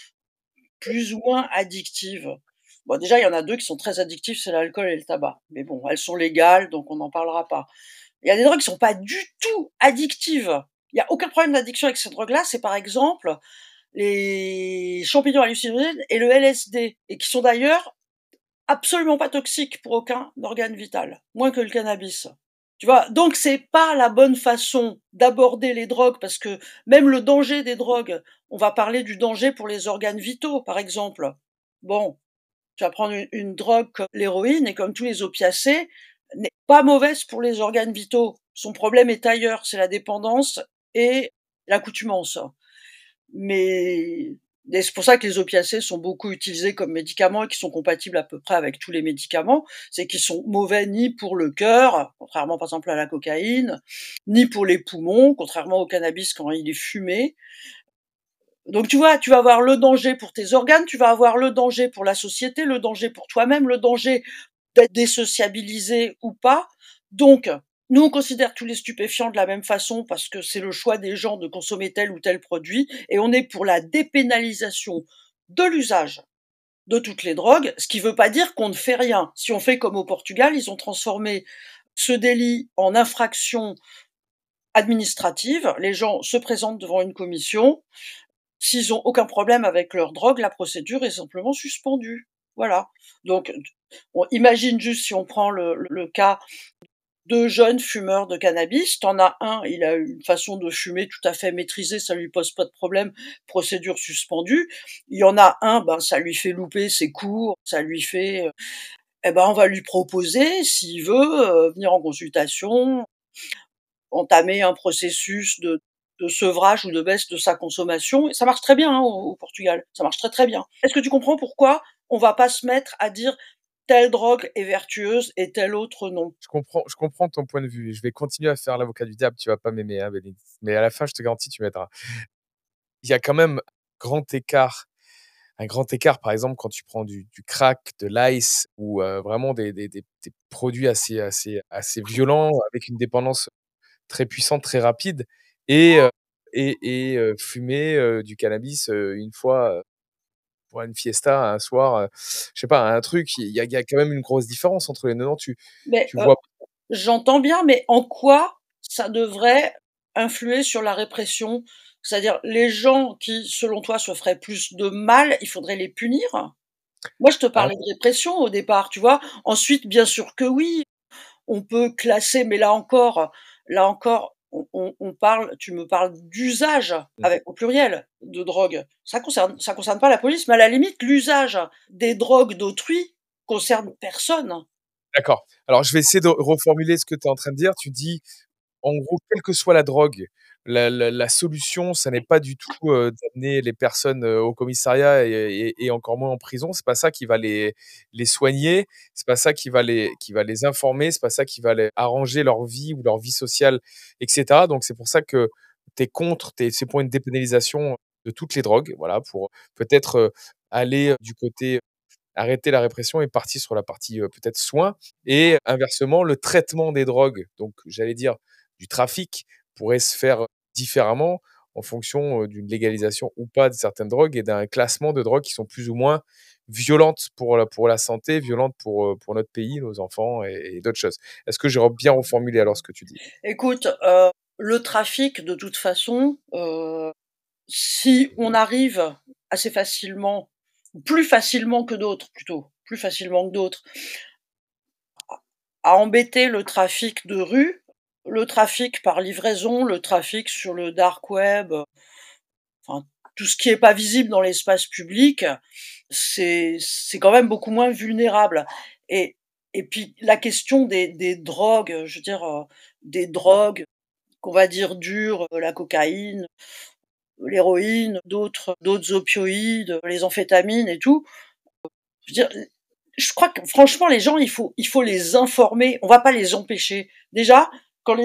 plus ou moins addictives. Bon, déjà, il y en a deux qui sont très addictives, c'est l'alcool et le tabac. Mais bon, elles sont légales, donc on n'en parlera pas. Il y a des drogues qui sont pas du tout addictives. Il n'y a aucun problème d'addiction avec ces drogues-là. C'est par exemple les champignons hallucinogènes et le LSD, et qui sont d'ailleurs absolument pas toxiques pour aucun organe vital, moins que le cannabis. Tu vois, donc c'est pas la bonne façon d'aborder les drogues parce que même le danger des drogues, on va parler du danger pour les organes vitaux, par exemple. Bon, tu vas prendre une, une drogue comme l'héroïne et comme tous les opiacés, n'est pas mauvaise pour les organes vitaux. Son problème est ailleurs, c'est la dépendance et l'accoutumance. Mais c'est pour ça que les opiacés sont beaucoup utilisés comme médicaments et qui sont compatibles à peu près avec tous les médicaments. C'est qu'ils sont mauvais ni pour le cœur, contrairement par exemple à la cocaïne, ni pour les poumons, contrairement au cannabis quand il est fumé. Donc tu vois, tu vas avoir le danger pour tes organes, tu vas avoir le danger pour la société, le danger pour toi-même, le danger d'être désociabilisé ou pas. Donc, nous, on considère tous les stupéfiants de la même façon parce que c'est le choix des gens de consommer tel ou tel produit et on est pour la dépénalisation de l'usage de toutes les drogues, ce qui ne veut pas dire qu'on ne fait rien. Si on fait comme au Portugal, ils ont transformé ce délit en infraction administrative. Les gens se présentent devant une commission. S'ils ont aucun problème avec leur drogue, la procédure est simplement suspendue. Voilà. Donc, on imagine juste si on prend le cas de jeunes fumeurs de cannabis. T'en as un, il a une façon de fumer tout à fait maîtrisée, ça lui pose pas de problème, procédure suspendue. Il y en a un, ben ça lui fait louper ses cours, ça lui fait, euh, eh ben on va lui proposer, s'il veut, euh, venir en consultation. entamer un processus de, de sevrage ou de baisse de sa consommation. Et ça marche très bien hein, au, au Portugal. Ça marche très très bien. Est-ce que tu comprends pourquoi on va pas se mettre à dire telle drogue est vertueuse et telle autre non Je comprends, je comprends ton point de vue. Je vais continuer à faire l'avocat du diable. Tu vas pas m'aimer, hein. Mais à la fin, je te garantis, tu m'aideras. Il y a quand même grand écart un grand écart, par exemple, quand tu prends du, crack, de l'ice ou euh, vraiment des, produits assez, assez, assez violents avec une dépendance très puissante, très rapide, et, euh, et, et euh, fumer du cannabis une fois pour une fiesta un soir, euh, je sais pas, un truc, il y, a, il y a quand même une grosse différence entre les deux. Non, tu, Mais tu euh, vois. j'entends bien, mais en quoi ça devrait influer sur la répression? C'est-à-dire les gens qui, selon toi, se feraient plus de mal, il faudrait les punir? Moi, je te Ah, parlais de répression au départ, tu vois. Ensuite, bien sûr que oui, on peut classer, mais là encore, là encore, on, on- on parle, tu me parles d'usage mm. avec au pluriel de drogue. Ça concerne, ça concerne pas la police, mais à la limite, l'usage des drogues d'autrui concerne personne. D'accord. Alors, je vais essayer de reformuler ce que tu es en train de dire. Tu dis, en gros, quelle que soit la drogue, la, solution, ça n'est pas du tout d'amener les personnes au commissariat et, encore moins en prison. C'est pas ça qui va les, les soigner. C'est pas ça qui va les, qui va les informer. C'est pas ça qui va les arranger leur vie ou leur vie sociale, etc. Donc, c'est pour ça que tu es contre, t'es- c'est pour une dépénalisation de toutes les drogues. Voilà, pour peut-être aller du côté arrêter la répression et partir sur la partie peut-être soins. Et inversement, le traitement des drogues, donc j'allais dire du trafic, pourrait se faire différemment en fonction d'une légalisation ou pas de certaines drogues et d'un classement de drogues qui sont plus ou moins violentes pour la, pour la santé, violentes pour, pour notre pays, nos enfants et, d'autres choses. Est-ce que j'ai bien reformulé alors ce que tu dis? Écoute, le trafic, de toute façon, si on arrive assez facilement, plus facilement que d'autres plutôt, plus facilement que d'autres, à embêter le trafic de rue, le trafic par livraison, le trafic sur le dark web, euh, enfin tout ce qui est pas visible dans l'espace public, c'est c'est quand même beaucoup moins vulnérable. Et et puis la question des, des drogues, je veux dire euh, des drogues qu'on va dire dures, euh, la cocaïne, l'héroïne, d'autres d'autres opioïdes, les amphétamines et tout. Je veux dire, je crois que franchement les gens il faut il faut les informer, on va pas les empêcher. Déjà quand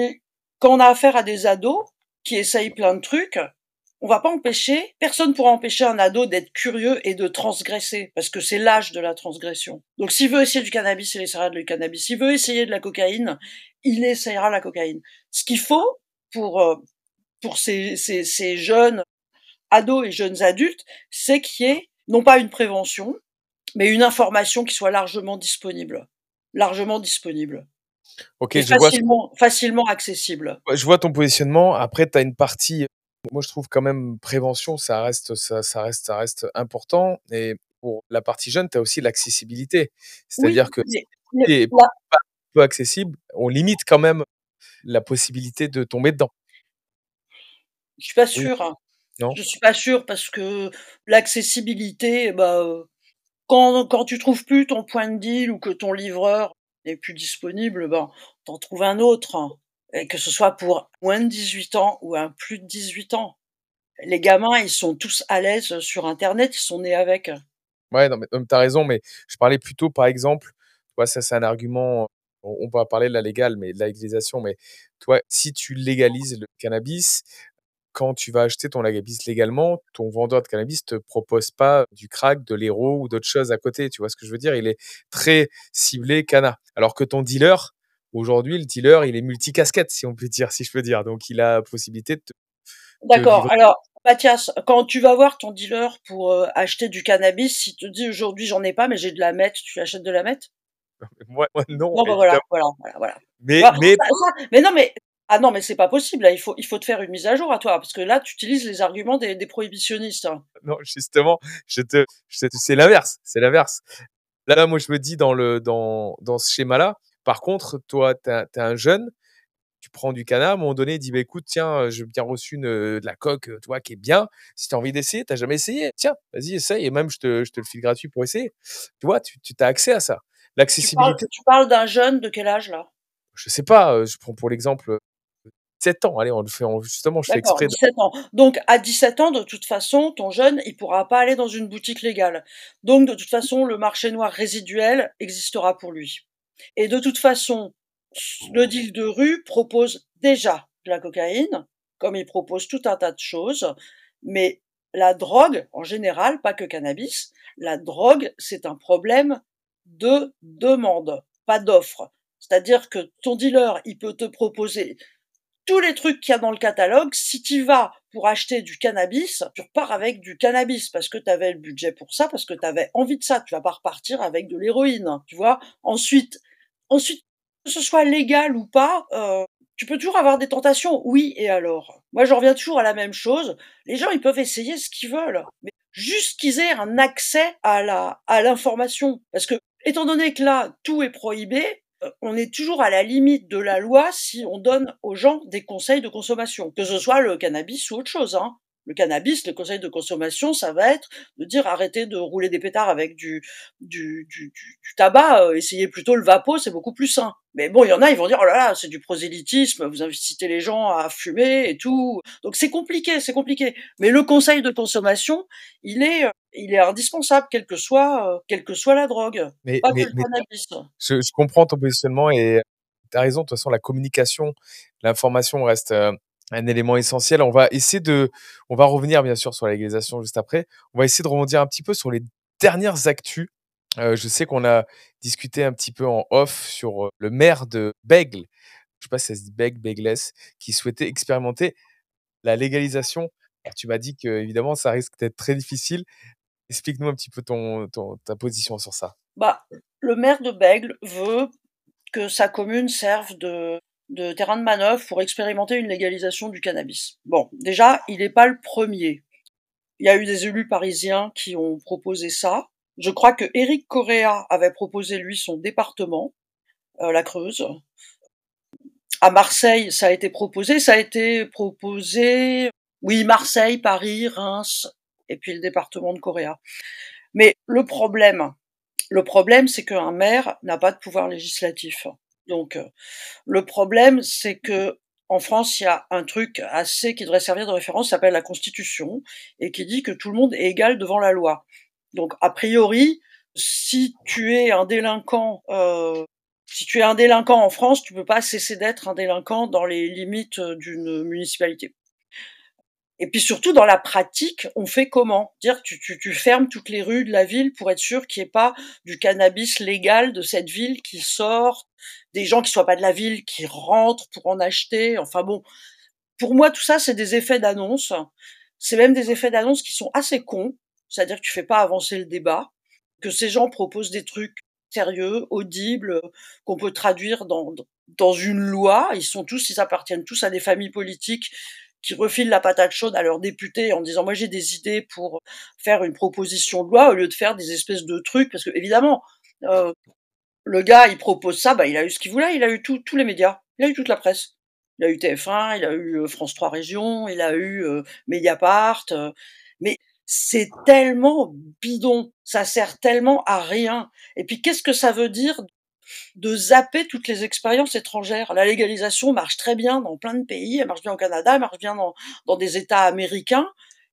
on a affaire à des ados qui essayent plein de trucs, on va pas empêcher, personne pourra empêcher un ado d'être curieux et de transgresser, parce que c'est l'âge de la transgression. Donc s'il veut essayer du cannabis, il essaiera du cannabis. S'il veut essayer de la cocaïne, il essayera la cocaïne. Ce qu'il faut pour euh, ces, ces jeunes ados et jeunes adultes, c'est qu'il y ait non pas une prévention, mais une information qui soit largement disponible. Largement disponible. Ok, vois, facilement, accessible. je vois ton positionnement. Après, tu as une partie, moi je trouve quand même prévention, ça reste, ça, ça reste, ça reste important. Et pour la partie jeune, tu as aussi l'accessibilité. C'est-à-dire Oui, que si pas peu accessible, on limite quand même la possibilité de tomber dedans. je suis pas Oui, sûre. hein. non? Je suis pas sûre parce que l'accessibilité, bah, quand, quand tu trouves plus ton point de deal ou que ton livreur plus disponible, ben, t'en trouves un autre. hein. Et que ce soit pour moins de 18 ans ou un plus de 18 ans. Les gamins, ils sont tous à l'aise sur Internet, ils sont nés avec. Ouais, non, mais tu as raison, mais je parlais plutôt, par exemple, tu vois, ça c'est un argument, on, va parler de la légale, mais de la légalisation, mais tu vois, si tu légalises le cannabis, quand tu vas acheter ton cannabis légalement, ton vendeur de cannabis te propose pas du crack, de l'héro ou d'autres choses à côté. Tu vois ce que je veux dire? Il est très ciblé cana. Alors que ton dealer, aujourd'hui, le dealer, il est multicasquette, si on peut dire, si je peux dire. Donc, il a la possibilité de D'accord. Alors, Mathias, quand tu vas voir ton dealer pour euh, acheter du cannabis, s'il te dit aujourd'hui j'en ai pas, mais j'ai de la meth, tu achètes de la meth? Moi, moi, non, Non, bah voilà, voilà, voilà, voilà. Mais, Voilà, mais ça- ça- mais non, mais ah non, mais c'est pas possible. Là, il faut, il faut te faire une mise à jour à toi, parce que là, tu utilises les arguments des, des prohibitionnistes. hein. non, justement, je te, je te- c'est l'inverse, c'est l'inverse. Là, là, moi, je me dis dans le, dans, dans ce schéma-là. Par contre, toi, t'es un, t'es un jeune, tu prends du canard, à un moment donné, il dit, bah, écoute, tiens, euh, j'ai bien reçu une, euh, de la coque, euh, tu vois, qui est bien. Si tu as envie d'essayer, t'as jamais essayé, tiens, vas-y, essaye, et même, je te, je te le file gratuit pour essayer. Tu vois, tu, tu as accès à ça. Tu parles, L'accessibilité, tu parles d'un jeune de quel âge là? Je sais pas, je prends pour l'exemple, 17 ans. Allez, on le fait on justement, je fais exprès de 17 ans. Donc à 17 ans, de toute façon, ton jeune, il pourra pas aller dans une boutique légale. Donc de toute façon, le marché noir résiduel existera pour lui. Et de toute façon, le deal de rue propose déjà de la cocaïne, comme il propose tout un tas de choses, mais la drogue, en général, pas que cannabis, la drogue, c'est un problème de demande, pas d'offre. C'est-à-dire que ton dealer, il peut te proposer tous les trucs qu'il y a dans le catalogue. Si tu vas pour acheter du cannabis, tu repars avec du cannabis parce que tu avais le budget pour ça, parce que tu avais envie de ça. Tu vas pas repartir avec de l'héroïne, tu vois. Ensuite, ensuite, que ce soit légal ou pas, euh, tu peux toujours avoir des tentations. Oui, et alors? Moi, je reviens toujours à la même chose. Les gens, ils peuvent essayer ce qu'ils veulent, mais juste qu'ils aient un accès à la à l'information, parce que étant donné que là tout est prohibé, on est toujours à la limite de la loi si on donne aux gens des conseils de consommation, que ce soit le cannabis ou autre chose. Hein. Le cannabis, le conseil de consommation, ça va être de dire arrêtez de rouler des pétards avec du, du, du, du tabac, euh, essayez plutôt le vapeau, c'est beaucoup plus sain. Mais bon, il y en a, ils vont dire oh là là, c'est du prosélytisme, vous incitez les gens à fumer et tout. Donc c'est compliqué, c'est compliqué. Mais le conseil de consommation, il est, euh, il est indispensable, quelle que soit, euh, quelle que soit la drogue. Mais, pas mais, que le mais cannabis. je, je comprends ton positionnement et tu as raison. De toute façon, la communication, l'information reste euh, un élément essentiel. On va essayer de, on va revenir bien sûr sur la légalisation juste après. On va essayer de rebondir un petit peu sur les dernières actus. Euh, je sais qu'on a discuté un petit peu en off sur euh, le maire de Bègle, je sais pas si ça se dit Bègle, Bègles, qui souhaitait expérimenter la légalisation. Tu m'as dit que évidemment ça risque d'être très difficile. Explique-nous un petit peu ton, ton- ta position sur ça. Bah, le maire de Bègle veut que sa commune serve de, de terrain de manœuvre pour expérimenter une légalisation du cannabis. Bon, déjà, il n'est pas le premier. Il y a eu des élus parisiens qui ont proposé ça. Je crois que Éric Correa avait proposé lui son département, euh, la Creuse. À Marseille, ça a été proposé. Ça a été proposé, oui, Marseille, Paris, Reims, et puis le département de Correa. Mais le problème, le problème, c'est qu'un maire n'a pas de pouvoir législatif. Donc, euh, le problème, c'est que en France, il y a un truc assez qui devrait servir de référence, s'appelle la Constitution, et qui dit que tout le monde est égal devant la loi. Donc, a priori, si tu es un délinquant, euh, si tu es un délinquant en France, tu peux pas cesser d'être un délinquant dans les limites euh, d'une municipalité. Et puis surtout dans la pratique, on fait comment? Dire tu, tu, tu fermes toutes les rues de la ville pour être sûr qu'il n'y ait pas du cannabis légal de cette ville qui sort, des gens qui soient pas de la ville qui rentrent pour en acheter. Enfin bon, pour moi tout ça c'est des effets d'annonce. C'est même des effets d'annonce qui sont assez cons. C'est-à-dire que tu fais pas avancer le débat, que ces gens proposent des trucs sérieux, audibles, qu'on peut traduire dans dans une loi. Ils sont tous, ils appartiennent tous à des familles politiques qui refilent la patate chaude à leurs députés en disant moi j'ai des idées pour faire une proposition de loi au lieu de faire des espèces de trucs. Parce que évidemment euh, le gars il propose ça bah il a eu ce qu'il voulait. Il a eu tous les médias. Il a eu toute la presse. Il a eu TF1 il a eu euh, France 3 Régions il a eu euh, Mediapart euh, mais c'est tellement bidon. Ça sert tellement à rien. Et puis qu'est-ce que ça veut dire de zapper toutes les expériences étrangères. La légalisation marche très bien dans plein de pays, elle marche bien au Canada, elle marche bien dans, dans des États américains.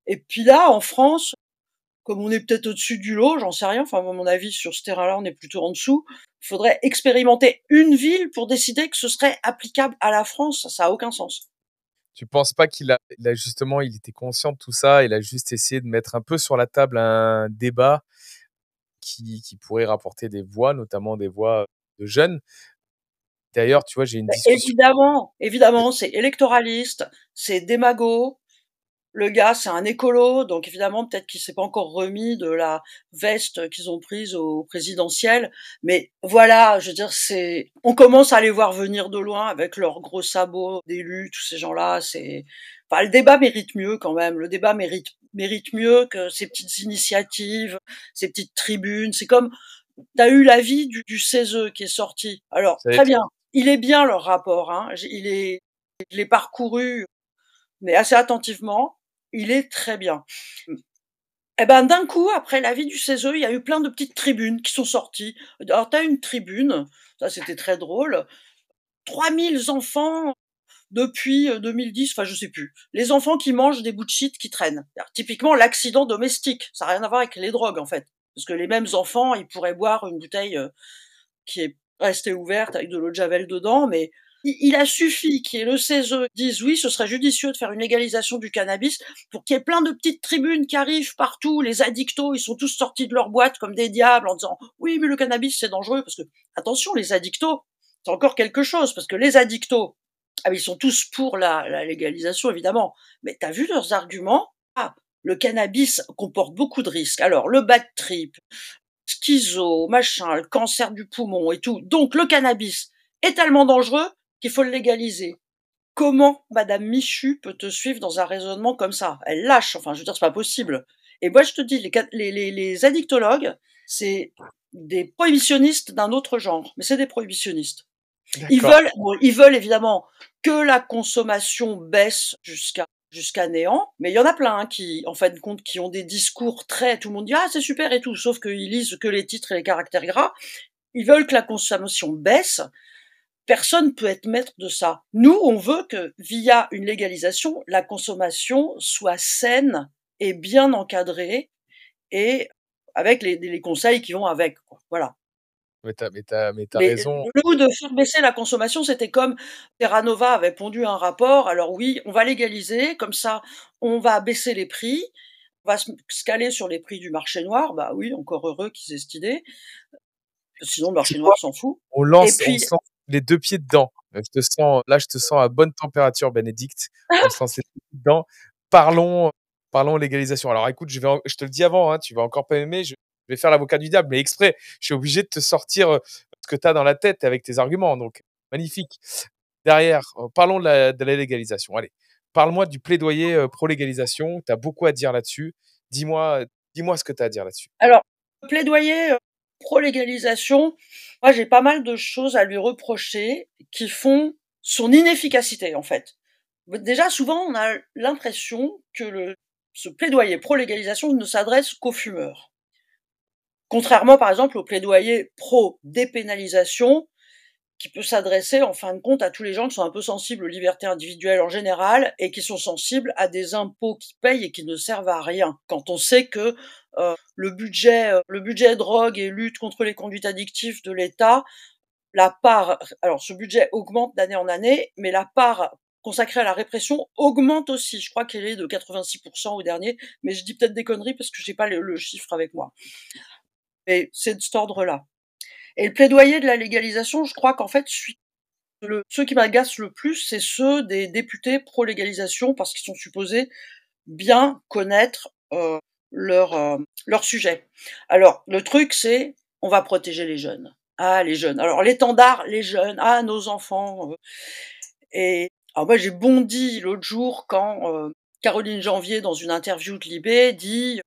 Et puis là, en France, comme on est peut-être au-dessus du lot, j'en sais rien, enfin, à mon avis, sur ce terrain-là, on est plutôt en dessous, il faudrait expérimenter une ville pour décider que ce serait applicable à la France. Ça n'a aucun sens. Tu penses pas qu'il a, justement, il était conscient de tout ça, il a juste essayé de mettre un peu sur la table un débat qui pourrait rapporter des voix, notamment des voix de jeunes. D'ailleurs, tu vois, j'ai une discussion. Évidemment, évidemment, c'est électoraliste, c'est démago. Le gars, c'est un écolo, donc évidemment, peut-être qu'il s'est pas encore remis de la veste qu'ils ont prise au présidentiel. Mais voilà, je veux dire, c'est, on commence à les voir venir de loin avec leurs gros sabots d'élus, tous ces gens-là. C'est, enfin, le débat mérite mieux quand même. Le débat mérite mérite mieux que ces petites initiatives, ces petites tribunes. C'est comme, t'as eu l'avis du, du CESE qui est sorti. Alors, très bien. Il est bien leur rapport, hein. Il est, je l'ai parcouru, mais assez attentivement. Il est très bien. Eh ben, d'un coup, après l'avis du CESE, il y a eu plein de petites tribunes qui sont sorties. Alors, t'as une tribune, ça c'était très drôle. 3000 enfants depuis 2010, enfin je sais plus. Les enfants qui mangent des bouts de shit qui traînent. Typiquement l'accident domestique, ça n'a rien à voir avec les drogues en fait, parce que les mêmes enfants, ils pourraient boire une bouteille qui est restée ouverte avec de l'eau de javel dedans, mais il a suffi qu'il y ait le CESE dise oui, ce serait judicieux de faire une légalisation du cannabis pour qu'il y ait plein de petites tribunes qui arrivent partout. Les addictos, ils sont tous sortis de leur boîte comme des diables en disant oui, mais le cannabis c'est dangereux parce que attention, les addictos, c'est encore quelque chose parce que les addictos, ah, ils sont tous pour la, la légalisation évidemment, mais t'as vu leurs arguments? Ah, le cannabis comporte beaucoup de risques. Alors le bad trip, schizo, machin, le cancer du poumon et tout. Donc le cannabis est tellement dangereux qu'il faut le légaliser. Comment Madame Michu peut te suivre dans un raisonnement comme ça? Elle lâche, enfin je veux dire, c'est pas possible. Et moi je te dis, les, les, les addictologues, c'est des prohibitionnistes d'un autre genre, mais c'est des prohibitionnistes. Ils veulent, ils veulent évidemment que la consommation baisse jusqu'à jusqu'à néant, mais il y en a plein hein, qui, en fin de compte, qui ont des discours très, tout le monde dit ah c'est super et tout, sauf qu'ils lisent que les titres et les caractères gras. Ils veulent que la consommation baisse, personne peut être maître de ça. Nous, on veut que via une légalisation, la consommation soit saine et bien encadrée et avec les, conseils qui vont avec. Voilà. Mais t'as, mais t'as, mais raison. Le coup de faire baisser la consommation, c'était comme Terra Nova avait pondu un rapport. Alors oui, on va légaliser, comme ça, on va baisser les prix, on va se caler sur les prix du marché noir. Bah oui, encore heureux qu'ils aient cette idée. Sinon, le marché noir s'en fout. On lance, on les deux pieds dedans? Je te sens, là, je te sens à bonne température, Bénédicte. On se lance les deux pieds dedans. Parlons, parlons légalisation. Alors, écoute, je vais, je te le dis avant, hein, tu vas encore pas aimer. Je vais faire l'avocat du diable, mais exprès, je suis obligé de te sortir euh, ce que tu as dans la tête avec tes arguments. Donc, magnifique. Derrière, euh, parlons de la, légalisation. Allez, parle-moi du plaidoyer euh, pro-légalisation. Tu as beaucoup à dire là-dessus. Dis-moi, dis-moi ce que tu as à dire là-dessus. Alors, plaidoyer pro-légalisation, moi j'ai pas mal de choses à lui reprocher qui font son inefficacité en fait. Déjà souvent on a l'impression que le, ce plaidoyer pro-légalisation ne s'adresse qu'aux fumeurs. Contrairement par exemple au plaidoyer pro-dépénalisation qui peut s'adresser en fin de compte à tous les gens qui sont un peu sensibles aux libertés individuelles en général et qui sont sensibles à des impôts qui payent et qui ne servent à rien. Quand on sait que euh, le budget, euh, le budget drogue et lutte contre les conduites addictives de l'État, la part, alors ce budget augmente d'année en année, mais la part consacrée à la répression augmente aussi. Je crois qu'elle est de 86% au dernier, mais je dis peut-être des conneries parce que j'ai pas le, chiffre avec moi. Mais c'est de cet ordre-là. Et le plaidoyer de la légalisation, je crois qu'en fait, le, ceux qui m'agacent le plus, c'est ceux des députés pro-légalisation parce qu'ils sont supposés bien connaître euh, leur, euh, leur sujet. Alors, le truc, c'est on va protéger les jeunes. Ah, les jeunes. Alors, l'étendard, les jeunes. Ah, nos enfants. Euh. Et alors moi, j'ai bondi l'autre jour quand euh, Caroline Janvier, dans une interview de Libé, dit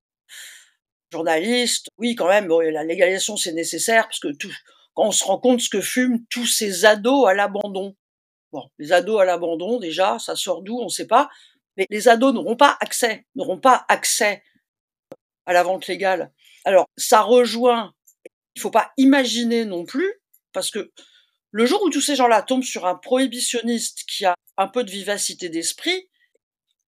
journaliste, oui, quand même, la légalisation, c'est nécessaire parce que tout, quand on se rend compte ce que fument tous ces ados à l'abandon. Bon, les ados à l'abandon, déjà, ça sort d'où, on ne sait pas. Mais les ados n'auront pas accès, n'auront pas accès à la vente légale. Alors, ça rejoint, il faut pas imaginer non plus, parce que le jour où tous ces gens-là tombent sur un prohibitionniste qui a un peu de vivacité d'esprit,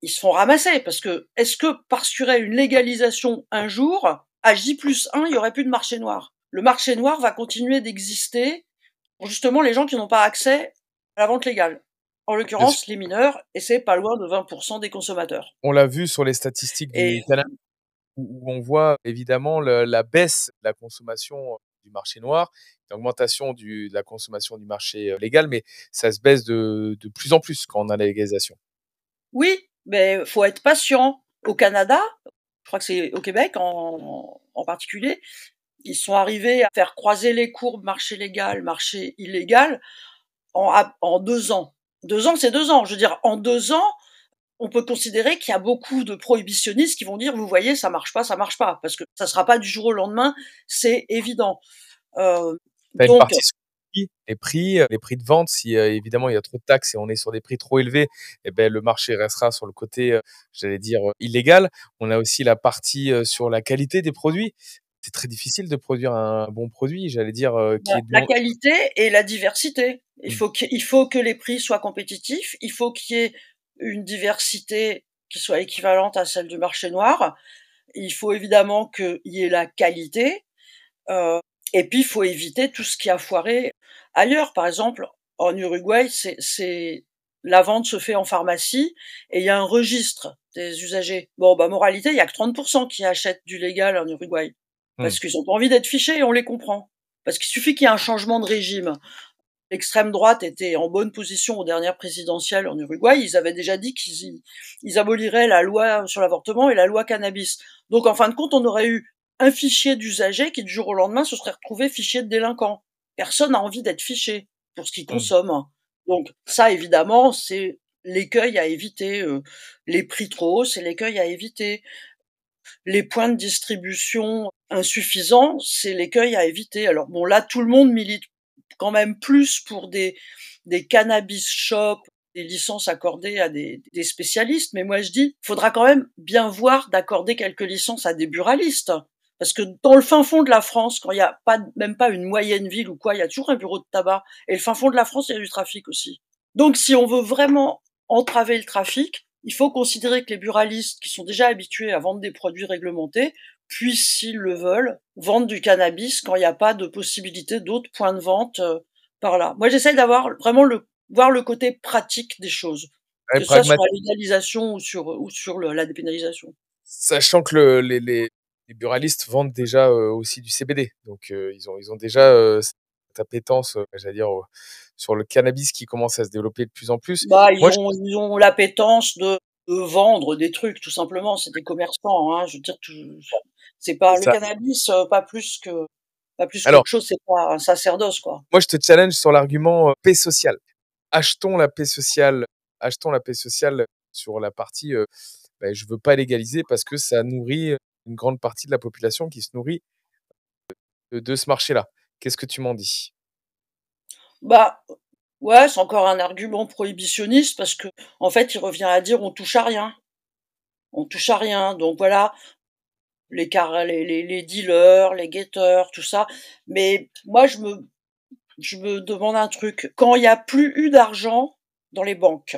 ils se font ramasser, parce que est-ce que parce qu'il y aurait une légalisation un jour, à J plus 1, il y aurait plus de marché noir? Le marché noir va continuer d'exister pour justement les gens qui n'ont pas accès à la vente légale. En l'occurrence, les mineurs, et c'est pas loin de 20% des consommateurs. On l'a vu sur les statistiques du où on voit évidemment la baisse de la consommation du marché noir, l'augmentation de la consommation du marché légal, mais ça se baisse de, plus en plus quand on a la légalisation. Oui, mais faut être patient. Au Canada, je crois que c'est au Québec en, particulier, ils sont arrivés à faire croiser les courbes marché légal, marché illégal en, en deux ans. Deux ans, c'est deux ans. Je veux dire, en deux ans, on peut considérer qu'il y a beaucoup de prohibitionnistes qui vont dire, vous voyez, ça marche pas, ça marche pas, parce que ça sera pas du jour au lendemain, c'est évident. Euh, donc, les prix, les prix de vente, si euh, évidemment il y a trop de taxes et on est sur des prix trop élevés, eh ben le marché restera sur le côté, euh, j'allais dire illégal. On a aussi la partie sur la qualité des produits. c'est très difficile de produire un bon produit, j'allais dire, qui Bah, est la qualité et la diversité. Il Mmh. faut qu'il il faut que les prix soient compétitifs, il faut qu'il y ait une diversité qui soit équivalente à celle du marché noir. Il faut évidemment qu'il y ait la qualité, et puis il faut éviter tout ce qui a foiré ailleurs. Par exemple, en Uruguay, c'est la vente se fait en pharmacie et il y a un registre des usagers. Bon, bah, moralité, il y a que 30% qui achètent du légal en Uruguay Mmh. parce qu'ils ont pas envie d'être fichés et on les comprend. Parce qu'il suffit qu'il y ait un changement de régime. L'extrême droite était en bonne position aux dernières présidentielles en Uruguay. Ils avaient déjà dit qu'ils aboliraient la loi sur l'avortement et la loi cannabis. Donc, en fin de compte, on aurait eu un fichier d'usagers qui, du jour au lendemain, se serait retrouvé fichier de délinquants. Personne n'a envie d'être fiché pour ce qu'il Mmh. consomme. Donc, ça, évidemment, c'est l'écueil à éviter. euh, les prix trop hauts, c'est l'écueil à éviter. Les points de distribution insuffisants, c'est l'écueil à éviter. Alors bon, là, tout le monde milite quand même plus pour des, des cannabis shops, des licences accordées à des, des spécialistes. Mais moi, je dis, faudra quand même bien voir d'accorder quelques licences à des buralistes. Parce que dans le fin fond de la France, quand il n'y a pas, même pas une moyenne ville ou quoi, il y a toujours un bureau de tabac. Et le fin fond de la France, il y a du trafic aussi. Donc, si on veut vraiment entraver le trafic, il faut considérer que les buralistes, qui sont déjà habitués à vendre des produits réglementés, puissent, s'ils le veulent, vendre du cannabis quand il n'y a pas de possibilité d'autres points de vente euh, par là. Moi, j'essaie d'avoir vraiment le voir le côté pratique des choses, Ouais, que ce soit sur la légalisation ou sur ou sur le- la dépénalisation. Sachant que le les les les buralistes vendent déjà, aussi du CBD. Donc, ils ont ils ont déjà, cette appétence, j'allais dire, sur le cannabis qui commence à se développer de plus en plus. Bah, ils Moi, je ont ils ont l'appétence de, de vendre des trucs, tout simplement. C'est des commerçants, hein. Je veux dire, c'est pas le cannabis, euh, pas plus que pas plus Alors chose. C'est pas un sacerdoce, quoi. Moi, je te challenge sur l'argument, paix sociale. Achetons la paix sociale achetons la paix sociale sur la partie, heu, beh, je veux pas légaliser parce que ça nourrit, une grande partie de la population qui se nourrit de ce marché-là. Qu'est-ce que tu m'en dis? Bah, ouais, c'est encore un argument prohibitionniste parce que, en fait, il revient à dire on touche à rien. On touche à rien. Donc voilà, les les, dealers, les guetteurs, tout ça. Mais moi, je me, demande un truc. Quand il n'y a plus eu d'argent dans les banques,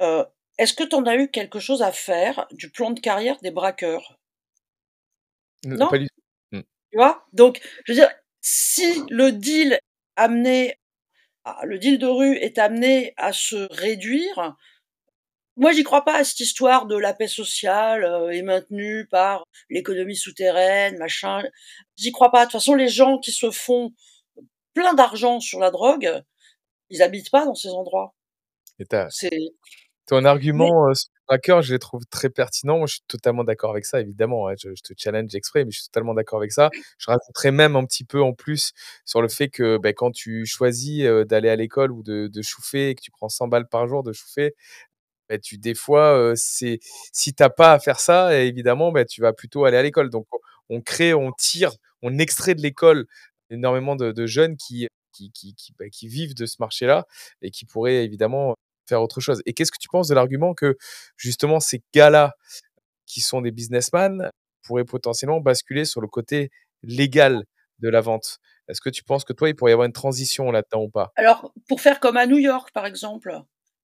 euh, est-ce que tu en as eu quelque chose à faire du plan de carrière des braqueurs? Non pas du mmh. Tu vois? Donc, je veux dire, si le deal amené, à- le deal de rue est amené à se réduire, moi j'y crois pas à cette histoire de la paix sociale euh, est maintenue par l'économie souterraine, machin. J'y crois pas. De toute façon, les gens qui se font plein d'argent sur la drogue, ils habitent pas dans ces endroits. Et C'est ton argument, heu, braqueur, je les trouve très pertinents. Je suis totalement d'accord avec ça, évidemment, hein. Je te challenge exprès, mais je suis totalement d'accord avec ça. Je rajouterais même un petit peu en plus sur le fait que, beh, quand tu choisis, d'aller à l'école ou de de chouffer et que tu prends 100 balles par jour de chouffer, beh, tu des fois, heu, c'est si tu as pas à faire ça, évidemment, bah, tu vas plutôt aller à l'école. Donc on crée, on tire, on extrait de l'école énormément de jeunes qui qui qui qui vivent de ce marché-là et qui pourraient évidemment faire autre chose. Et qu'est-ce que tu penses de l'argument que justement ces gars-là, qui sont des businessmen, pourraient potentiellement basculer sur le côté légal de la vente? Est-ce que tu penses que toi, il pourrait y avoir une transition là-dedans ou pas? alors pour faire comme à New York par exemple.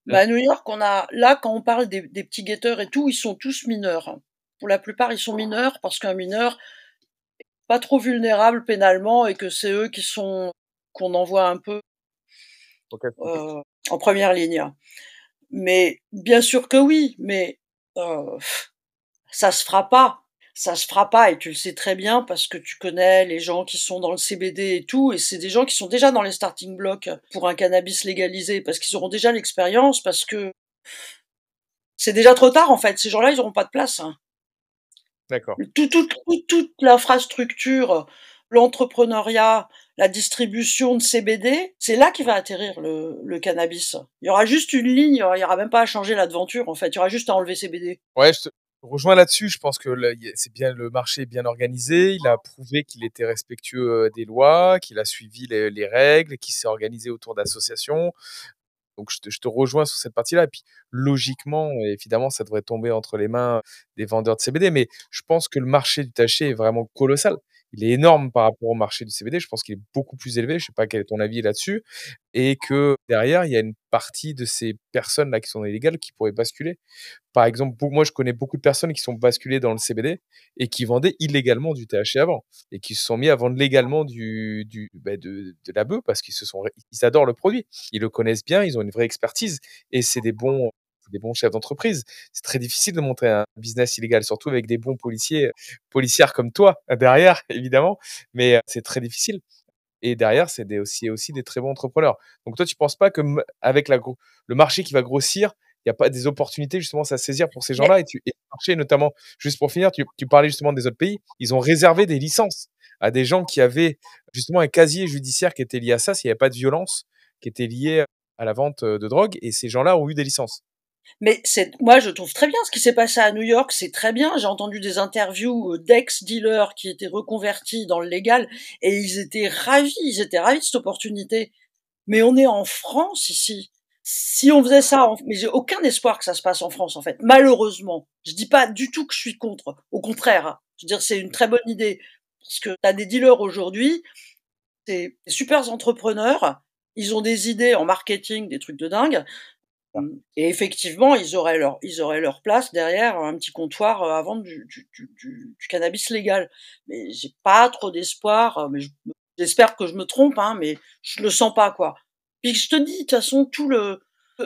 Mmh. Bah, à New York, on a là quand on parle des, des petits guetteurs et tout, ils sont tous mineurs. Pour la plupart, ils sont mineurs parce qu'un mineur est pas trop vulnérable pénalement et que c'est eux qui sont qu'on envoie un peu OK. euh, en première ligne. Mais bien sûr que oui, mais euh, ça se fera pas. Ça se fera pas et tu le sais très bien parce que tu connais les gens qui sont dans le CBD et tout et c'est des gens qui sont déjà dans les starting blocks pour un cannabis légalisé parce qu'ils auront déjà l'expérience parce que c'est déjà trop tard en fait. Ces gens-là, ils auront pas de place. hein. D'accord. Tout, tout, tout- toute l'infrastructure, l'entrepreneuriat, la distribution de CBD, c'est là qui va atterrir le, cannabis. Il y aura juste une ligne, il y aura même pas à changer l'aventure en fait. Il y aura juste à enlever CBD. Ouais, je te rejoins là-dessus. Je pense que c'est bien le marché est bien organisé. Il a prouvé qu'il était respectueux, heu, des lois, qu'il a suivi les les règles, qu'il s'est organisé autour d'associations. Donc je te je te rejoins sur cette partie-là et puis logiquement, évidemment, ça devrait tomber entre les mains des vendeurs de CBD. Mais je pense que le marché du taché est vraiment colossal. Il est énorme par rapport au marché du CBD. Je pense qu'il est beaucoup plus élevé. Je sais pas quel est ton avis là-dessus et que derrière, il y a une partie de ces personnes-là qui sont illégales qui pourraient basculer. Par exemple, moi, je connais beaucoup de personnes qui sont basculées dans le CBD et qui vendaient illégalement du THC avant et qui se sont mis à vendre légalement du, du bah, de, la bœuf parce qu'ils adorent le produit, ils le connaissent bien, ils ont une vraie expertise et c'est des bons des bons chefs d'entreprise. C'est très difficile de monter un business illégal, surtout avec des bons policiers, policières comme toi derrière, évidemment, mais c'est très difficile. Et derrière, c'est aussi, aussi des très bons entrepreneurs. Donc toi, tu penses pas que avec la, le marché qui va grossir, il n'y a pas des opportunités justement à saisir pour ces gens-là? Et, tu, et marché notamment, juste pour finir, tu, tu parlais justement des autres pays, ils ont réservé des licences à des gens qui avaient justement un casier judiciaire qui était lié à ça, s'il n'y avait pas de violence qui était liée à la vente de drogue, et ces gens-là ont eu des licences. Mais c'est, moi, je trouve très bien ce qui s'est passé à New York, c'est très bien. J'ai entendu des interviews euh, d'ex-dealers qui étaient reconvertis dans le légal et ils étaient ravis, ils étaient ravis de cette opportunité. Mais on est en France ici. Si on faisait ça, mais j'ai aucun espoir que ça se passe en France, en fait. Malheureusement. Je dis pas du tout que je suis contre. Au contraire. Hein. Je veux dire, c'est une très bonne idée. Parce que t'as des dealers aujourd'hui, c'est des super entrepreneurs. Ils ont des idées en marketing, des trucs de dingue. Et effectivement, ils auraient leur, ils auraient leur place derrière un petit comptoir euh, à vendre du, du, du, du cannabis légal. Mais j'ai pas trop d'espoir. Euh, mais j'espère que je me trompe, hein, mais je le sens pas quoi. Puis je te dis, de toute façon, tout le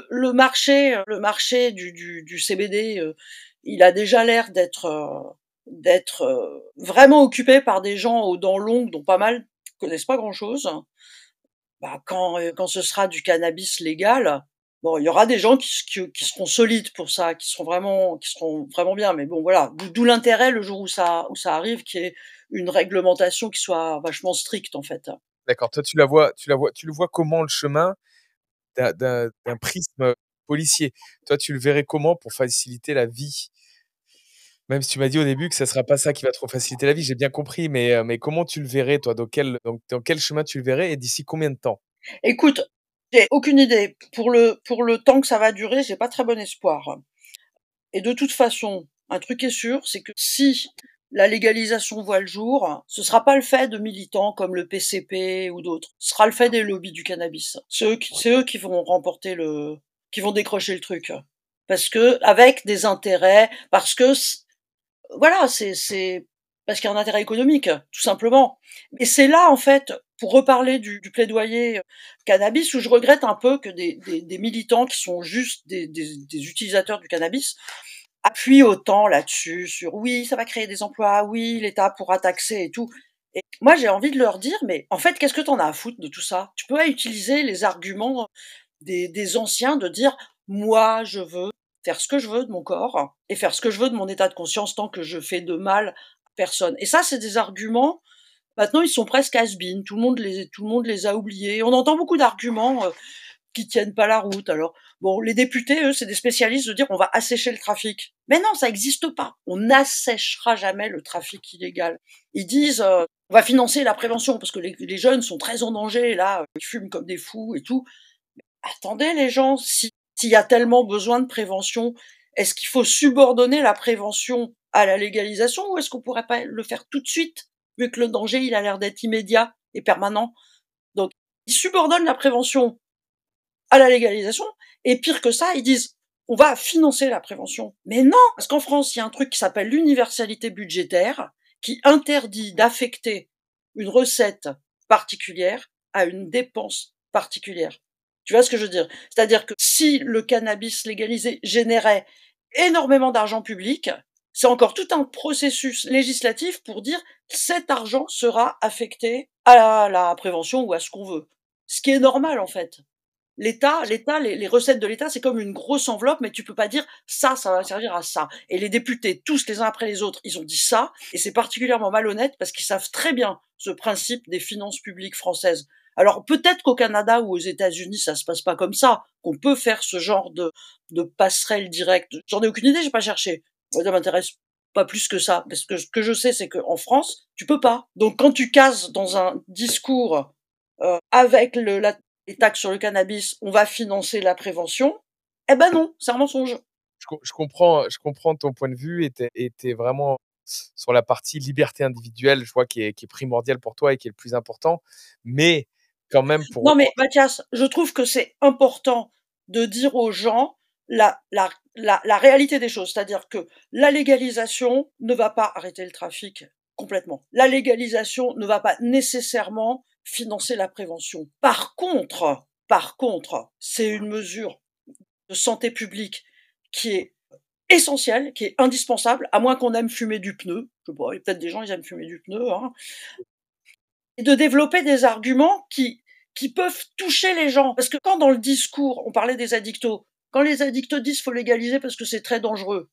le marché, le marché du, du, CBD, euh, il a déjà l'air d'être d'être vraiment occupé par des gens aux dents longues dont pas mal connaissent pas grand chose. Bah, quand quand ce sera du cannabis légal, Bon, il y aura des gens qui, qui, seront solides pour ça, qui seront vraiment, qui seront vraiment bien. Mais bon, voilà, d'où l'intérêt le jour où ça, où ça arrive, qui est une réglementation qui soit vachement stricte en fait. D'accord. Toi, tu la vois, tu la vois, tu le vois comment le chemin d'un prisme policier? Toi, tu le verrais comment pour faciliter la vie? Même si tu m'as dit au début que ce ne sera pas ça qui va trop faciliter la vie, j'ai bien compris, mais, mais comment tu le verrais, toi? Dans quel, dans quel chemin tu le verrais et d'ici combien de temps? Écoute, j'ai aucune idée. Pour le, pour le temps que ça va durer, j'ai pas très bon espoir. Et de toute façon, un truc est sûr, c'est que si la légalisation voit le jour, ce sera pas le fait de militants comme le PCP ou d'autres. Ce sera le fait des lobbies du cannabis. C'est eux, qui, eux qui vont remporter le, qui vont décrocher le truc. Parce que, avec des intérêts, parce que, voilà, c'est, c'est, parce qu'il y a un intérêt économique, tout simplement. Et c'est là, en fait, pour reparler du, plaidoyer euh, cannabis, où je regrette un peu que des, militants qui sont juste des, utilisateurs du cannabis appuient autant là-dessus, sur oui, ça va créer des emplois, oui, l'État pourra taxer et tout. Et moi, j'ai envie de leur dire, mais en fait, qu'est-ce que t'en as à foutre de tout ça? Tu peux utiliser les arguments des, des anciens de dire, moi, je veux faire ce que je veux de mon corps et faire ce que je veux de mon état de conscience tant que je fais de mal à personne. Et ça, c'est des arguments Maintenant, ils sont presque has -been. Tout le monde les, tout le monde les a oubliés. On entend beaucoup d'arguments euh, qui tiennent pas la route. Alors, bon, les députés, eux, c'est des spécialistes de dire on va assécher le trafic. Mais non, ça n'existe pas. On n'assèchera jamais le trafic illégal. Ils disent euh, on va financer la prévention parce que les, les, jeunes sont très en danger. Là, ils fument comme des fous et tout. Mais attendez, les gens, s'il y a tellement besoin de prévention, est-ce qu'il faut subordonner la prévention à la légalisation ou est-ce qu'on pourrait pas le faire tout de suite? Vu que le danger, il a l'air d'être immédiat et permanent. Donc, ils subordonnent la prévention à la légalisation, et pire que ça, ils disent, on va financer la prévention. Mais non, parce qu'en France, il y a un truc qui s'appelle l'universalité budgétaire, qui interdit d'affecter une recette particulière à une dépense particulière. Tu vois ce que je veux dire? C'est-à-dire que si le cannabis légalisé générait énormément d'argent public, c'est encore tout un processus législatif pour dire cet argent sera affecté à la, prévention ou à ce qu'on veut. Ce qui est normal en fait. L'État, l'État, les, recettes de l'État, c'est comme une grosse enveloppe, mais tu peux pas dire ça, ça va servir à ça. Et les députés, tous les uns après les autres, ils ont dit ça, et c'est particulièrement malhonnête parce qu'ils savent très bien ce principe des finances publiques françaises. Alors peut-être qu'au Canada ou aux États-Unis, ça se passe pas comme ça, qu'on peut faire ce genre de, de passerelle directe. J'en ai aucune idée, j'ai pas cherché ça m'intéresse pas plus que ça. Parce que ce que je sais, c'est qu'en France, tu peux pas. Donc quand tu cases dans un discours euh, avec le, la, les taxes sur le cannabis, on va financer la prévention, eh ben non, c'est un mensonge. Je, je, comprends, je comprends ton point de vue et t'es, vraiment sur la partie liberté individuelle, je vois qui est, qui est primordial pour toi et qui est le plus important. Mais quand même pour. Non, mais Mathias, je trouve que c'est important de dire aux gens la, la, la, la réalité des choses. C'est-à-dire que la légalisation ne va pas arrêter le trafic complètement. La légalisation ne va pas nécessairement financer la prévention. Par contre, par contre, c'est une mesure de santé publique qui est essentielle, qui est indispensable, à moins qu'on aime fumer du pneu. Je sais pas, il y a peut-être des gens, ils aiment fumer du pneu. Hein. Et de développer des arguments qui, qui peuvent toucher les gens. Parce que quand dans le discours, on parlait des addictos, quand les addictos disent faut légaliser parce que c'est très dangereux,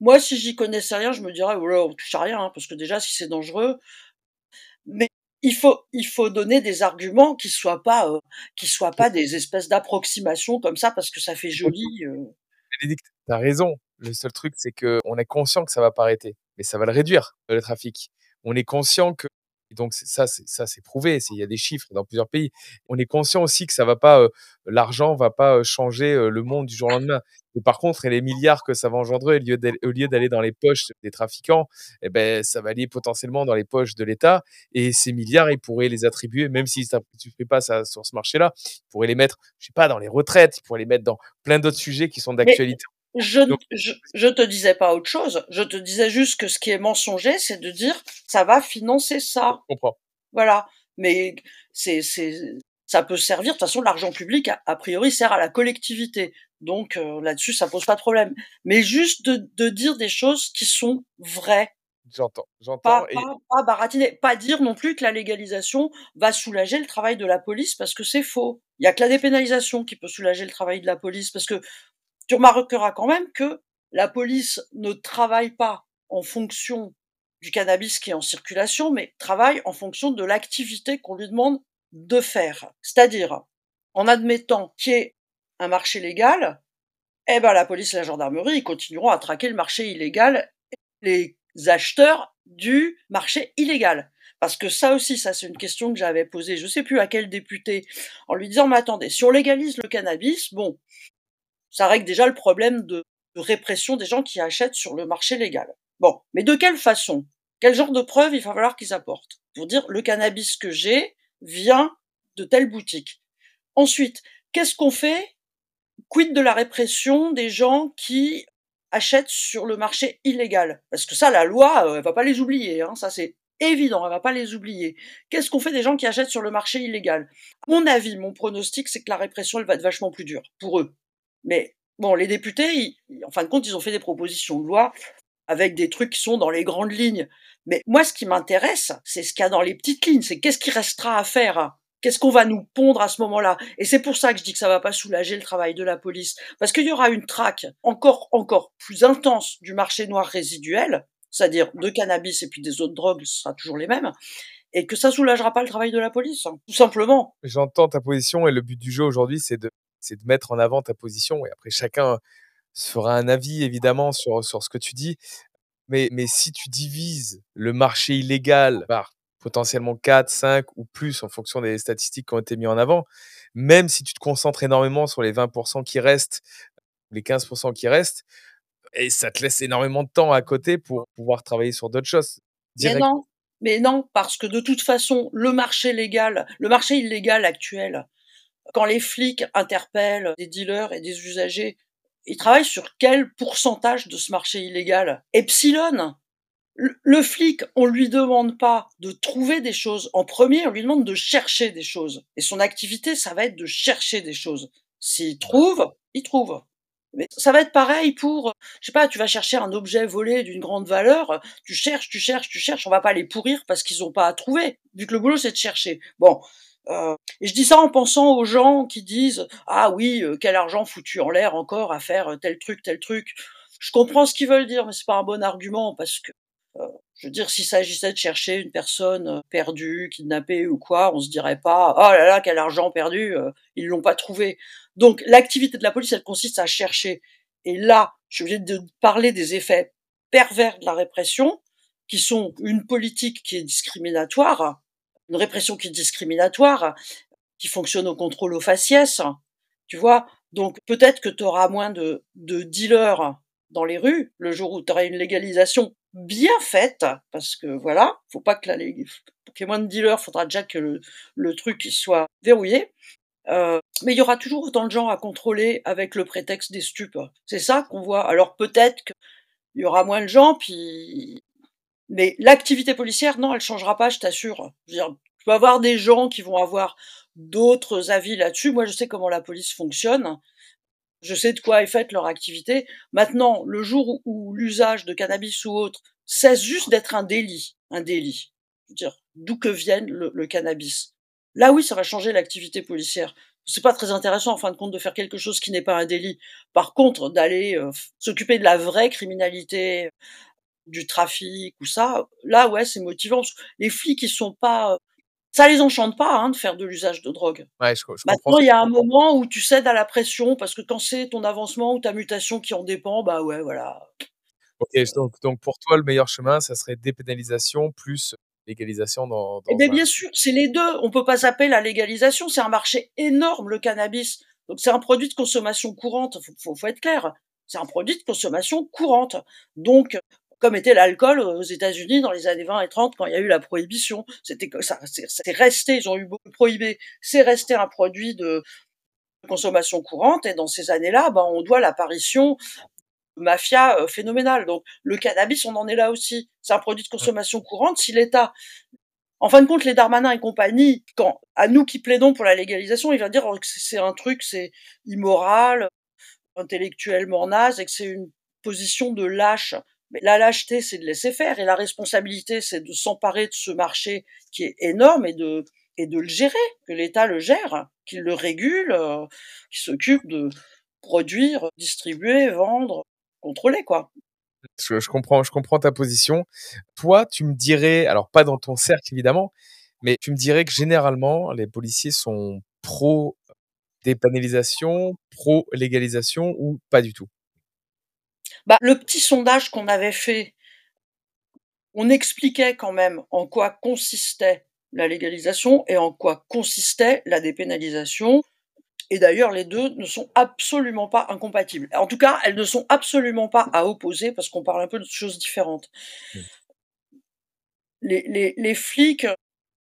moi, si j'y connaissais rien, je me dirais, oh là, on touche à rien, hein, parce que déjà, si c'est dangereux, mais il faut, il faut donner des arguments qui soient pas, euh, qui soient pas des espèces d'approximations comme ça, parce que ça fait joli. Euh. Bénédicte, t'as raison. Le seul truc, c'est que on est conscient que ça va pas arrêter, mais ça va le réduire, le trafic. On est conscient que et donc ça, c'est ça, c'est prouvé. Il y a des chiffres dans plusieurs pays. On est conscient aussi que ça va pas, euh, l'argent va pas changer le monde du jour au lendemain. Et par contre, et les milliards que ça va engendrer, au lieu d'aller dans les poches des trafiquants, eh ben, ça va aller potentiellement dans les poches de l'État. Et ces milliards, ils pourraient les attribuer, même si tu ne fais pas ça sur ce marché-là, ils pourraient les mettre, je sais pas, dans les retraites, ils pourraient les mettre dans plein d'autres sujets qui sont d'actualité. Je, je, je, te disais pas autre chose. Je te disais juste que ce qui est mensonger, c'est de dire ça va financer ça. Je comprends. Voilà. Mais c'est, c'est, ça peut servir. De toute façon, l'argent public, a, priori, sert à la collectivité. Donc euh, là-dessus, ça pose pas de problème. Mais juste de, de dire des choses qui sont vraies. J'entends, j'entends. Pas, pas, pas, baratiner, pas dire non plus que la légalisation va soulager le travail de la police parce que c'est faux. Il y a que la dépénalisation qui peut soulager le travail de la police parce que tu remarqueras quand même que la police ne travaille pas en fonction du cannabis qui est en circulation, mais travaille en fonction de l'activité qu'on lui demande de faire. C'est-à-dire, en admettant qu'il y ait un marché légal, eh ben la police et la gendarmerie continueront à traquer le marché illégal et les acheteurs du marché illégal. Parce que ça aussi, ça c'est une question que j'avais posée, je sais plus à quel député, en lui disant, mais attendez, si on légalise le cannabis, bon, ça règle déjà le problème de, répression des gens qui achètent sur le marché légal. Bon, mais de quelle façon? Quel genre de preuves il va falloir qu'ils apportent Pour dire le cannabis que j'ai vient de telle boutique? Ensuite, qu'est-ce qu'on fait Quid de la répression des gens qui achètent sur le marché illégal? Parce que ça, la loi, euh, elle va pas les oublier. Hein, ça, c'est évident, elle va pas les oublier. Qu'est-ce qu'on fait des gens qui achètent sur le marché illégal? Mon avis, mon pronostic, c'est que la répression, elle va être vachement plus dure pour eux. Mais bon, les députés, en fin de compte, ils ont fait des propositions de loi avec des trucs qui sont dans les grandes lignes. Mais moi, ce qui m'intéresse, c'est ce qu'il y a dans les petites lignes. C'est qu'est-ce qui restera à faire? Qu'est-ce qu'on va nous pondre à ce moment-là? Et c'est pour ça que je dis que ça va pas soulager le travail de la police, parce qu'il y aura une traque encore encore plus intense du marché noir résiduel, c'est-à-dire de cannabis et puis des autres drogues, ce sera toujours les mêmes, et que ça soulagera pas le travail de la police, hein, tout simplement. J'entends ta position et le but du jeu aujourd'hui, c'est de c'est de mettre en avant ta position. Et après, chacun se fera un avis, évidemment, sur, sur ce que tu dis. Mais, mais si tu divises le marché illégal par potentiellement 4, 5 ou plus en fonction des statistiques qui ont été mises en avant, même si tu te concentres énormément sur les 20% qui restent, les 15% qui restent, et ça te laisse énormément de temps à côté pour pouvoir travailler sur d'autres choses. Mais non, mais non, parce que de toute façon, le marché légal, le marché illégal actuel, quand les flics interpellent des dealers et des usagers, ils travaillent sur quel pourcentage de ce marché illégal? Epsilon le flic, on lui demande pas de trouver des choses. En premier, on lui demande de chercher des choses. Et son activité, ça va être de chercher des choses. S'il trouve, il trouve. Mais ça va être pareil pour, je sais pas, tu vas chercher un objet volé d'une grande valeur, tu cherches, tu cherches, tu cherches, on va pas les pourrir parce qu'ils ont pas à trouver, vu que le boulot c'est de chercher. Bon, euh, et je dis ça en pensant aux gens qui disent ah oui euh, quel argent foutu en l'air encore à faire euh, tel truc tel truc. Je comprends ce qu'ils veulent dire mais c'est pas un bon argument parce que je veux dire s'il s'agissait de chercher une personne perdue, kidnappée ou quoi, on se dirait pas oh là là quel argent perdu ils l'ont pas trouvé. Donc l'activité de la police elle consiste à chercher et là je viens de parler des effets pervers de la répression qui sont une politique qui est discriminatoire une répression qui est discriminatoire, qui fonctionne au contrôle au faciès, tu vois. Donc peut-être que tu auras moins de, de dealers dans les rues, le jour où tu aurais une légalisation bien faite, parce que voilà, faut pas que la pour qu'il y ait moins de dealers, faudra déjà que le, le truc soit verrouillé. Euh, mais il y aura toujours autant de gens à contrôler avec le prétexte des stupes. C'est ça qu'on voit. Alors peut-être qu'il y aura moins de gens, puis mais l'activité policière, non, elle changera pas, je t'assure. Je veux dire, tu peux avoir des gens qui vont avoir d'autres avis là-dessus. Moi, je sais comment la police fonctionne. Je sais de quoi est faite leur activité. Maintenant, le jour où, l'usage de cannabis ou autre cesse juste d'être un délit, un délit, dire, d'où que vienne le, cannabis. Là, oui, ça va changer l'activité policière. C'est pas très intéressant, en fin de compte, de faire quelque chose qui n'est pas un délit. Par contre, d'aller euh, s'occuper de la vraie criminalité, du trafic ou ça, là, ouais, c'est motivant. Les flics, ils sont pas ça les enchante pas hein, de faire de l'usage de drogue. Ouais, je, je Maintenant, il y a un moment où tu cèdes à la pression parce que quand c'est ton avancement ou ta mutation qui en dépend, bah ouais, voilà. Ok, donc, donc pour toi, le meilleur chemin, ça serait dépénalisation plus légalisation dans. dans eh bien, bien sûr, c'est les deux. On peut pas s'appeler la légalisation. C'est un marché énorme, le cannabis. Donc c'est un produit de consommation courante. Faut, faut, faut être clair. C'est un produit de consommation courante. Donc comme était l'alcool aux États-Unis dans les années 20 et 30 quand il y a eu la prohibition. C'était ça, c'est resté, ils ont eu beaucoup prohibé, c'est resté un produit de consommation courante et dans ces années-là, ben, on doit l'apparition de mafia euh, phénoménale. Donc le cannabis, on en est là aussi. C'est un produit de consommation courante. Si l'État en fin de compte, les Darmanin et compagnie, quand à nous qui plaidons pour la légalisation, il va dire que c'est un truc, c'est immoral, intellectuellement naze, et que c'est une position de lâche. Mais la lâcheté, c'est de laisser faire, et la responsabilité, c'est de s'emparer de ce marché qui est énorme et de le gérer, que l'État le gère, qu'il le régule, euh, qu'il s'occupe de produire, distribuer, vendre, contrôler, quoi. Je, je, comprends, je comprends ta position. Toi, tu me dirais, alors pas dans ton cercle évidemment, mais tu me dirais que généralement les policiers sont pro dépénalisation, pro légalisation ou pas du tout? Bah, le petit sondage qu'on avait fait, on expliquait quand même en quoi consistait la légalisation et en quoi consistait la dépénalisation. Et d'ailleurs, les deux ne sont absolument pas incompatibles. En tout cas, elles ne sont absolument pas à opposer parce qu'on parle un peu de choses différentes. Mmh. Les, les, les, flics,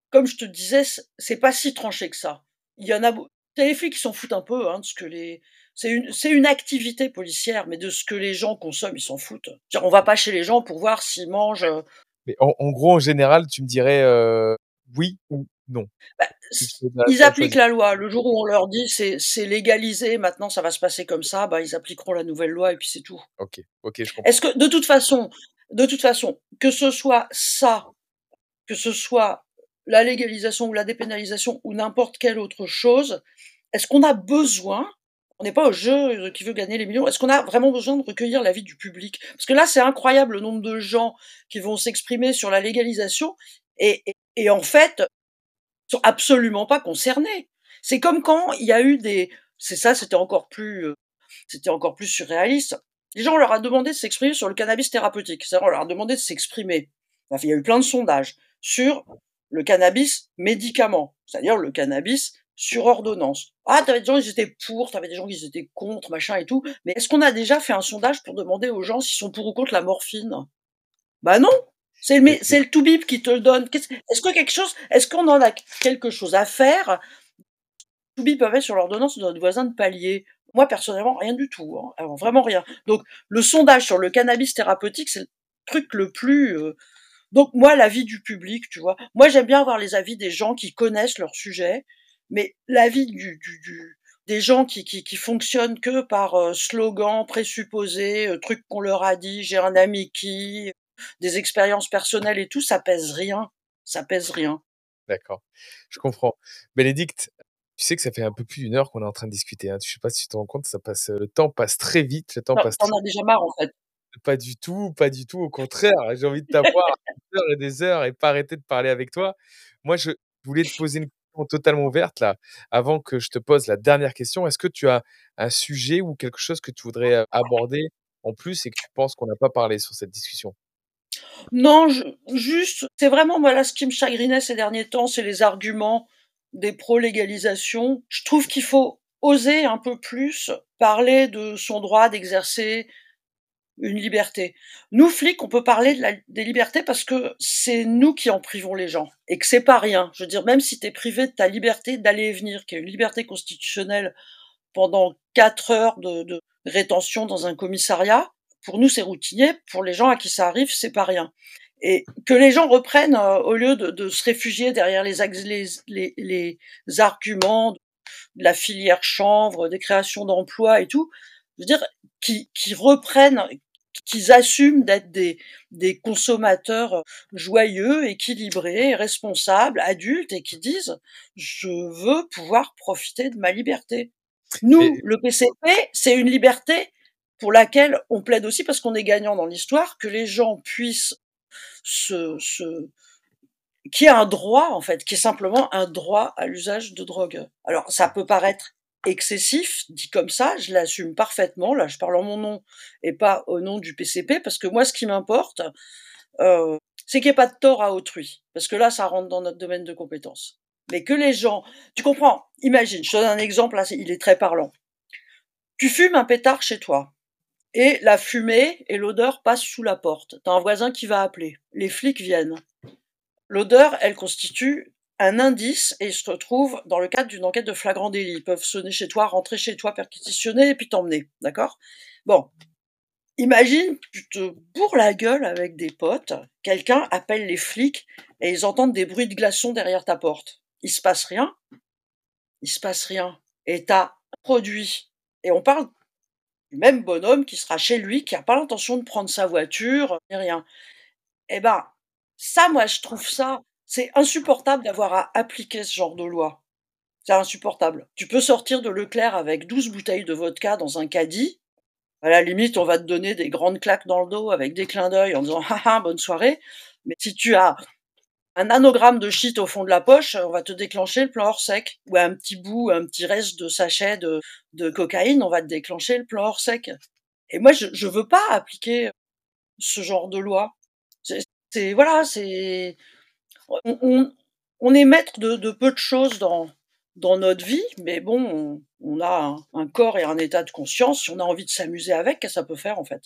comme je te disais, c'est pas si tranché que ça. Il y en a, les flics qui s'en foutent un peu hein, de ce que les, c'est une, c'est une activité policière, mais de ce que les gens consomment, ils s'en foutent. On va pas chez les gens pour voir s'ils mangent. Euh, mais en, gros, en général, tu me dirais euh, oui ou non. Bah, ils appliquent la loi. Le jour où on leur dit c'est, c'est légalisé, maintenant ça va se passer comme ça, bah ils appliqueront la nouvelle loi et puis c'est tout. Ok, ok, je comprends. Est-ce que de toute façon, de toute façon, que ce soit ça, que ce soit la légalisation ou la dépénalisation ou n'importe quelle autre chose, est-ce qu'on a besoin on n'est pas au jeu euh, qui veut gagner les millions. Est-ce qu'on a vraiment besoin de recueillir l'avis du public? Parce que là, c'est incroyable le nombre de gens qui vont s'exprimer sur la légalisation et, et, en fait, sont absolument pas concernés. C'est comme quand il y a eu des, c'est ça, c'était encore plus, euh, c'était encore plus surréaliste. Les gens, on leur a demandé de s'exprimer sur le cannabis thérapeutique. C'est-à-dire, on leur a demandé de s'exprimer. Enfin, il y a eu plein de sondages sur le cannabis médicament, c'est-à-dire le cannabis sur ordonnance. Ah, t'avais des gens qui étaient pour, t'avais des gens qui étaient contre, machin et tout. Mais est-ce qu'on a déjà fait un sondage pour demander aux gens s'ils sont pour ou contre la morphine? Bah non. C'est le, c'est le Toubib qui te le donne. Est-ce est-ce qu'on en a quelque chose à faire? Toubib avait sur l'ordonnance de notre voisin de palier. Moi, personnellement, rien du tout. Hein. vraiment rien. Donc, le sondage sur le cannabis thérapeutique, c'est le truc le plus... Euh, donc, moi, l'avis du public, tu vois. Moi, j'aime bien avoir les avis des gens qui connaissent leur sujet mais l'avis du, du, du, des gens qui, qui, qui fonctionnent que par euh, slogan, présupposé, euh, truc qu'on leur a dit, j'ai un ami qui, des expériences personnelles et tout, ça pèse rien. Ça pèse rien. D'accord, je comprends. Bénédicte, tu sais que ça fait un peu plus d'une heure qu'on est en train de discuter. Hein. Je sais pas si tu te rends compte, ça passe, le temps passe très vite. Le temps passe. T'en as déjà marre en fait. Pas du tout, pas du tout. Au contraire, j'ai envie de t'avoir des heures et des heures et pas arrêter de parler avec toi. Moi, je voulais te poser une totalement ouverte là. Avant que je te pose la dernière question, est-ce que tu as un sujet ou quelque chose que tu voudrais aborder en plus et que tu penses qu'on n'a pas parlé sur cette discussion? Non, juste, c'est vraiment voilà ce qui me chagrinait ces derniers temps, c'est les arguments des pro-légalisation. Je trouve qu'il faut oser un peu plus parler de son droit d'exercer une liberté. Nous, flics, on peut parler des libertés parce que c'est nous qui en privons les gens et que c'est pas rien. Je veux dire, même si tu es privé de ta liberté d'aller et venir, qui est une liberté constitutionnelle pendant quatre heures de, rétention dans un commissariat, pour nous c'est routinier, pour les gens à qui ça arrive, c'est pas rien. Et que les gens reprennent, euh, au lieu de, se réfugier derrière les, arguments de la filière chanvre, des créations d'emplois et tout, je veux dire, qui reprennent, qu'ils assument d'être des, des consommateurs joyeux, équilibrés, responsables, adultes, et qui disent je veux pouvoir profiter de ma liberté. Nous, le PCP, c'est une liberté pour laquelle on plaide aussi parce qu'on est gagnant dans l'histoire, que les gens puissent se, se qui a un droit en fait, qui est simplement un droit à l'usage de drogue. Alors ça peut paraître excessif, dit comme ça, je l'assume parfaitement. Là, je parle en mon nom et pas au nom du PCP, parce que moi, ce qui m'importe, euh, c'est qu'il n'y ait pas de tort à autrui, parce que là, ça rentre dans notre domaine de compétence. Mais que les gens, tu comprends Imagine, je te donne un exemple, là, il est très parlant. Tu fumes un pétard chez toi, et la fumée et l'odeur passent sous la porte. T'as un voisin qui va appeler. Les flics viennent. L'odeur, elle constitue un indice et il se retrouve dans le cadre d'une enquête de flagrant délit. Ils peuvent sonner chez toi, rentrer chez toi, perquisitionner et puis t'emmener. D'accord? Bon. Imagine, tu te bourres la gueule avec des potes, quelqu'un appelle les flics et ils entendent des bruits de glaçons derrière ta porte. Il se passe rien. Il se passe rien. Et t'as produit. Et on parle du même bonhomme qui sera chez lui, qui n'a pas l'intention de prendre sa voiture, ni rien. Eh ben, ça, moi, je trouve ça c'est insupportable d'avoir à appliquer ce genre de loi. C'est insupportable. Tu peux sortir de Leclerc avec 12 bouteilles de vodka dans un caddie. À la limite, on va te donner des grandes claques dans le dos avec des clins d'œil en disant haha, bonne soirée. Mais si tu as un anagramme de shit au fond de la poche, on va te déclencher le plan hors sec. Ou un petit bout, un petit reste de sachet de, de cocaïne, on va te déclencher le plan hors sec. Et moi, je, je veux pas appliquer ce genre de loi. C'est, voilà, c'est, on, est maître de, peu de choses dans, notre vie, mais bon, on, a un, corps et un état de conscience. Si on a envie de s'amuser avec, qu'est-ce que ça peut faire en fait?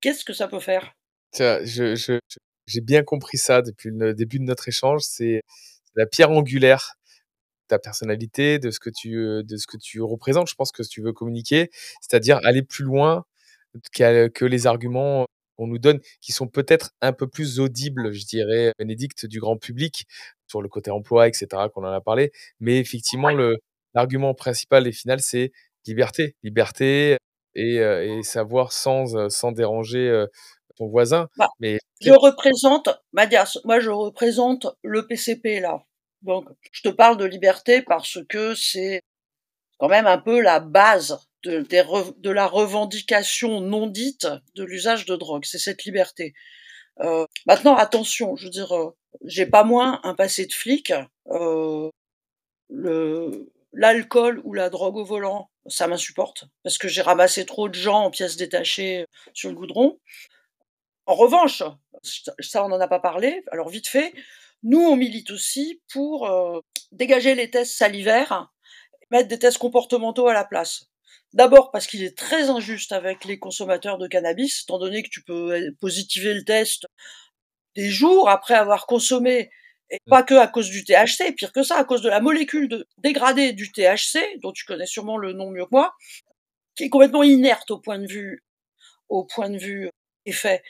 Qu'est-ce que ça peut faire? Je, j'ai bien compris ça depuis le début de notre échange. C'est la pierre angulaire de ta personnalité, de ce que tu, de ce que tu représentes. Je pense que tu veux communiquer, c'est-à-dire aller plus loin que les arguments qu'on nous donne, qui sont peut-être un peu plus audibles, je dirais, Bénédicte, du grand public, sur le côté emploi, etc., qu'on en a parlé. Mais effectivement, le, l'argument principal et final, c'est liberté. Liberté et, euh, et savoir sans, euh, sans déranger euh, ton voisin. Bah, mais je représente, Madias, moi je représente le PCP là. Donc, je te parle de liberté parce que c'est quand même un peu la base de, la revendication non dite de l'usage de drogue. C'est cette liberté. Euh, maintenant, attention, je veux dire, euh, j'ai pas moins un passé de flic. Euh, l'alcool ou la drogue au volant, ça m'insupporte parce que j'ai ramassé trop de gens en pièces détachées sur le goudron. En revanche, ça on n'en a pas parlé. Alors vite fait, nous on milite aussi pour euh, dégager les tests salivaires, mettre des tests comportementaux à la place. D'abord parce qu'il est très injuste avec les consommateurs de cannabis, étant donné que tu peux euh, positiver le test des jours après avoir consommé, et mmh. pas que à cause du THC, pire que ça, à cause de la molécule de, dégradée du THC, dont tu connais sûrement le nom mieux que moi, qui est complètement inerte au point de vue, au point de vue effet.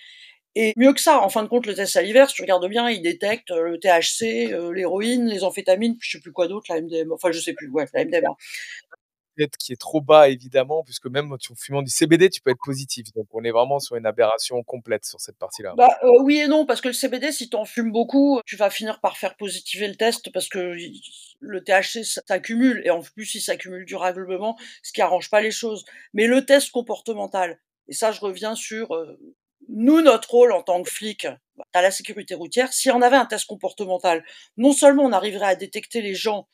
Et mieux que ça, en fin de compte, le test salivaire, si tu regardes bien, il détecte euh, le THC, euh, l'héroïne, les amphétamines, je sais plus quoi d'autre, la MDMA, enfin je sais plus, ouais, la MDMA qui est trop bas, évidemment, puisque même en fumant du CBD, tu peux être positif. Donc, on est vraiment sur une aberration complète sur cette partie-là. Bah, euh, oui et non, parce que le CBD, si tu en fumes beaucoup, tu vas finir par faire positiver le test parce que le THC s'accumule et en plus, il s'accumule durablement, ce qui arrange pas les choses. Mais le test comportemental, et ça, je reviens sur euh, nous, notre rôle en tant que flic à la sécurité routière, si on avait un test comportemental, non seulement on arriverait à détecter les gens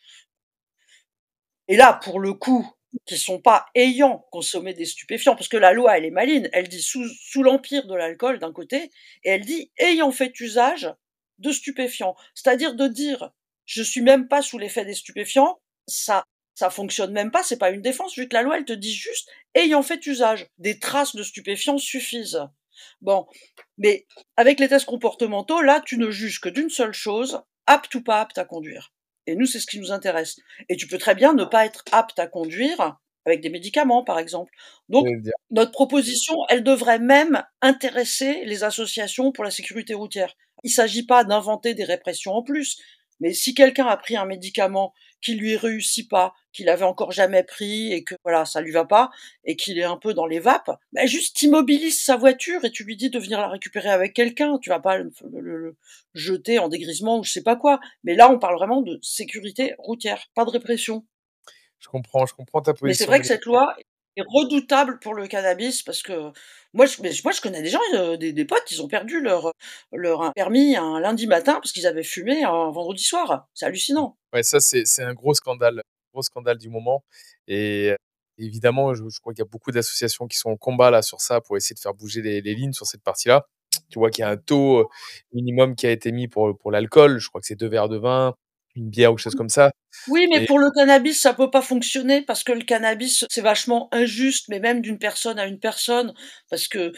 et là, pour le coup, qui sont pas ayant consommé des stupéfiants, parce que la loi, elle est maline, elle dit sous, sous l'empire de l'alcool d'un côté, et elle dit ayant fait usage de stupéfiants. C'est-à-dire de dire, je suis même pas sous l'effet des stupéfiants, ça, ça fonctionne même pas, c'est pas une défense, vu que la loi, elle te dit juste ayant fait usage. Des traces de stupéfiants suffisent. Bon, mais avec les tests comportementaux, là, tu ne juges que d'une seule chose, apte ou pas apte à conduire. Et nous, c'est ce qui nous intéresse. Et tu peux très bien ne pas être apte à conduire avec des médicaments, par exemple. Donc, notre proposition, elle devrait même intéresser les associations pour la sécurité routière. Il ne s'agit pas d'inventer des répressions en plus, mais si quelqu'un a pris un médicament qui lui réussit pas, qu'il avait encore jamais pris et que voilà, ça lui va pas et qu'il est un peu dans les vapes, ben juste immobilise sa voiture et tu lui dis de venir la récupérer avec quelqu'un. Tu vas pas le, le, jeter en dégrisement ou je sais pas quoi. Mais là, on parle vraiment de sécurité routière, pas de répression. Je comprends, je comprends ta position. Mais c'est vrai que cette loi est redoutable pour le cannabis parce que moi, je, moi, je connais des gens, euh, des, des, potes, ils ont perdu leur, leur permis un lundi matin parce qu'ils avaient fumé un vendredi soir. C'est hallucinant. Ouais, ça, c'est un gros scandale, gros scandale du moment. Et évidemment, je, crois qu'il y a beaucoup d'associations qui sont en combat là sur ça pour essayer de faire bouger les, les lignes sur cette partie-là. Tu vois qu'il y a un taux minimum qui a été mis pour, pour l'alcool. Je crois que c'est deux verres de vin une bière ou quelque chose comme ça. Oui, mais pour le cannabis, ça peut pas fonctionner parce que le cannabis, c'est vachement injuste, mais même d'une personne à une personne, parce que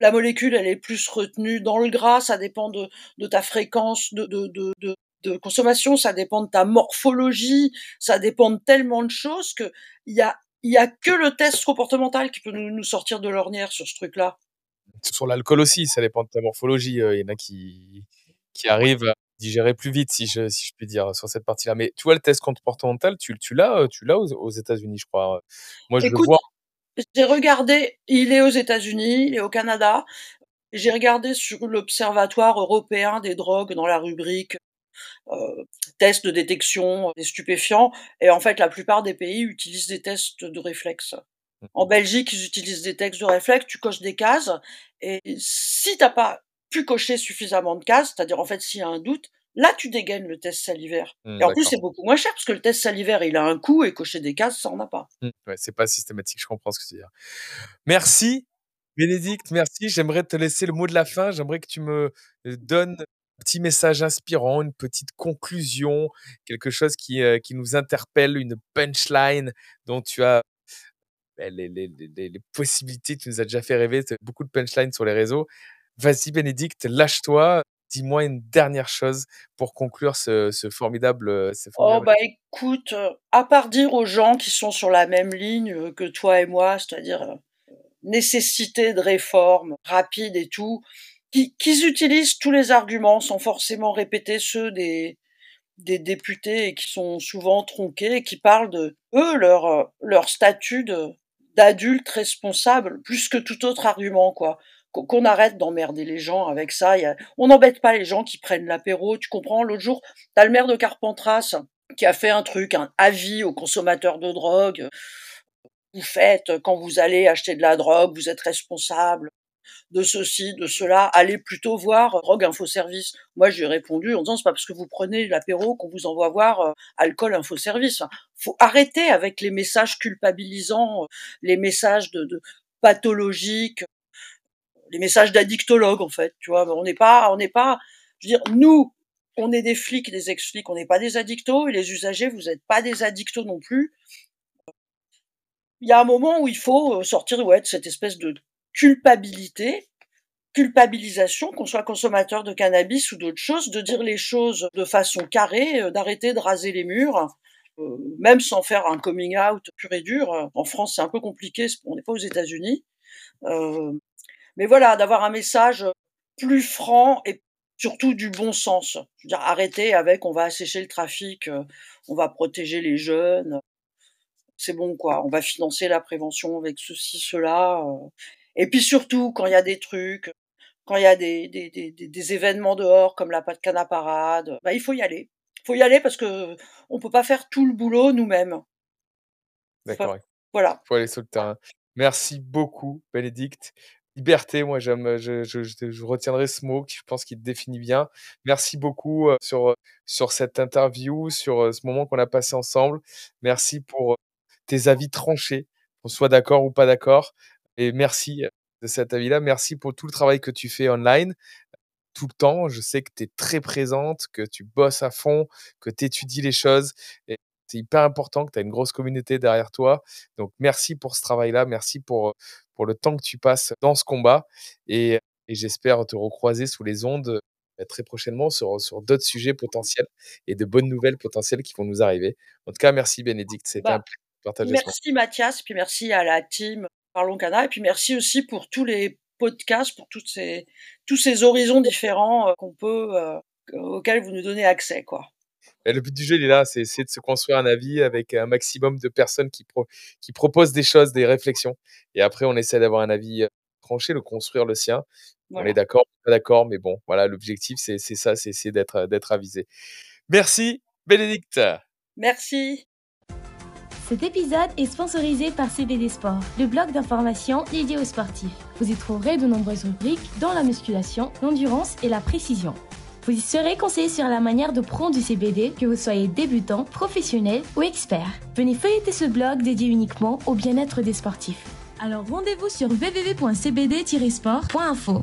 la molécule, elle est plus retenue dans le gras, ça dépend de, de ta fréquence de, de, de, de, consommation, ça dépend de ta morphologie, ça dépend de tellement de choses que il y a, il y a que le test comportemental qui peut nous, nous sortir de l'ornière sur ce truc-là. Sur l'alcool aussi, ça dépend de ta morphologie. Euh, il y en a qui, qui arrivent digérer plus vite, si je, si je puis dire, sur cette partie-là. Mais tu vois, le test comportemental, tu, tu l'as, tu l'as aux, États-Unis, je crois. Moi, je le vois. J'ai regardé, il est aux États-Unis, il est au Canada. J'ai regardé sur l'Observatoire européen des drogues dans la rubrique euh, tests de détection des stupéfiants. Et en fait, la plupart des pays utilisent des tests de réflexe. Mmh. En Belgique, ils utilisent des tests de réflexe, tu coches des cases, et si t'as pas pu cocher suffisamment de cases, c'est-à-dire en fait s'il y a un doute, là tu dégaines le test salivaire. Mmh, et en plus c'est beaucoup moins cher parce que le test salivaire il a un coût et cocher des cases ça en a pas. Mmh, ouais, c'est pas systématique, je comprends ce que tu veux dire. Merci Bénédicte, merci. J'aimerais te laisser le mot de la fin. J'aimerais que tu me euh, donnes un petit message inspirant, une petite conclusion, quelque chose qui, euh, qui nous interpelle, une punchline dont tu as ben, les, les, les, les, possibilités, tu nous as déjà fait rêver, beaucoup de punchlines sur les réseaux. Vas-y Bénédicte, lâche-toi. Dis-moi une dernière chose pour conclure ce, formidable, euh, Oh bah écoute, euh, à part dire aux gens qui sont sur la même ligne euh, que toi et moi, c'est-à-dire nécessité de réforme rapide et tout, qu'ils utilisent tous les arguments sans forcément répéter ceux des, des députés qui sont souvent tronqués et qui parlent de eux, leur, leur statut d'adultes responsables, plus que tout autre argument, quoi qu'on arrête d'emmerder les gens avec ça. on n'embête pas les gens qui prennent l'apéro. Tu comprends? L'autre jour, t'as le maire de Carpentras qui a fait un truc, un avis aux consommateurs de drogue. Vous faites, quand vous allez acheter de la drogue, vous êtes responsable de ceci, de cela, allez plutôt voir Rogue Info Service. Moi, j'ai répondu en disant c'est pas parce que vous prenez l'apéro qu'on vous envoie voir euh, Alcool Info Service. Faut arrêter avec les messages culpabilisants, les messages de pathologiques, les messages d'addictologues en fait, tu vois. On n'est pas, on n'est pas, je veux dire, nous, on est des flics, des ex-flics, on n'est pas des addictos et les usagers, vous n'êtes pas des addictos non plus. Il y a un moment où il faut euh, sortir ouais, de cette espèce de culpabilité, culpabilisation, qu'on soit consommateur de cannabis ou d'autres choses, de dire les choses de façon carrée, euh, d'arrêter de raser les murs, euh, même sans faire un coming out pur et dur. En France, c'est un peu compliqué, on n'est pas aux États-Unis. Mais voilà, d'avoir un message plus franc et surtout du bon sens. Je veux dire, arrêter avec on va assécher le trafic, euh, on va protéger les jeunes. C'est bon, quoi. On va financer la prévention avec ceci, cela. Euh. Et puis surtout, quand il y a des trucs, quand il y a des, des, des, des événements dehors comme la canne parade, bah, il faut y aller. Il faut y aller parce que on peut pas faire tout le boulot nous-mêmes. D'accord. voilà. Il faut aller sur le terrain. Merci beaucoup, Bénédicte. Liberté, moi j'aime, je, retiendrai ce mot qui je pense qu'il définit bien. Merci beaucoup sur, sur cette interview, sur ce moment qu'on a passé ensemble. Merci pour tes avis tranchés, qu'on soit d'accord ou pas d'accord. Et merci de cet avis-là. Merci pour tout le travail que tu fais online tout le temps. Je sais que tu es très présente, que tu bosses à fond, que tu étudies les choses. C'est hyper important que tu as une grosse communauté derrière toi. Donc, merci pour ce travail-là. Merci pour, pour le temps que tu passes dans ce combat. Et, et j'espère te recroiser sous les ondes euh, très prochainement sur, sur d'autres sujets potentiels et de bonnes nouvelles potentielles qui vont nous arriver. En tout cas, merci Bénédicte. C'était Bah, un plaisir de partager Merci Mathias, puis merci à la team Parlons Cana, et puis merci aussi pour tous les podcasts, pour toutes ces, tous ces horizons différents euh, qu'on peut, euh, auxquels vous nous donnez accès, quoi. Le but du jeu, il est là, c'est essayer de se construire un avis avec un maximum de personnes qui, pro- qui proposent des choses, des réflexions. Et après, on essaie d'avoir un avis euh, tranché, de construire le sien. On est d'accord, pas d'accord, mais bon, voilà, l'objectif, c'est ça, c'est essayer d'être d'être avisé. Merci, Bénédicte. Merci. Cet épisode est sponsorisé par CBD Sport, le blog d'information dédié aux sportifs. Vous y trouverez de nombreuses rubriques dont la musculation, l'endurance et la précision. Vous y serez conseillé sur la manière de prendre du CBD, que vous soyez débutant, professionnel ou expert. Venez feuilleter ce blog dédié uniquement au bien-être des sportifs. Alors rendez-vous sur www.cbd-sport.info.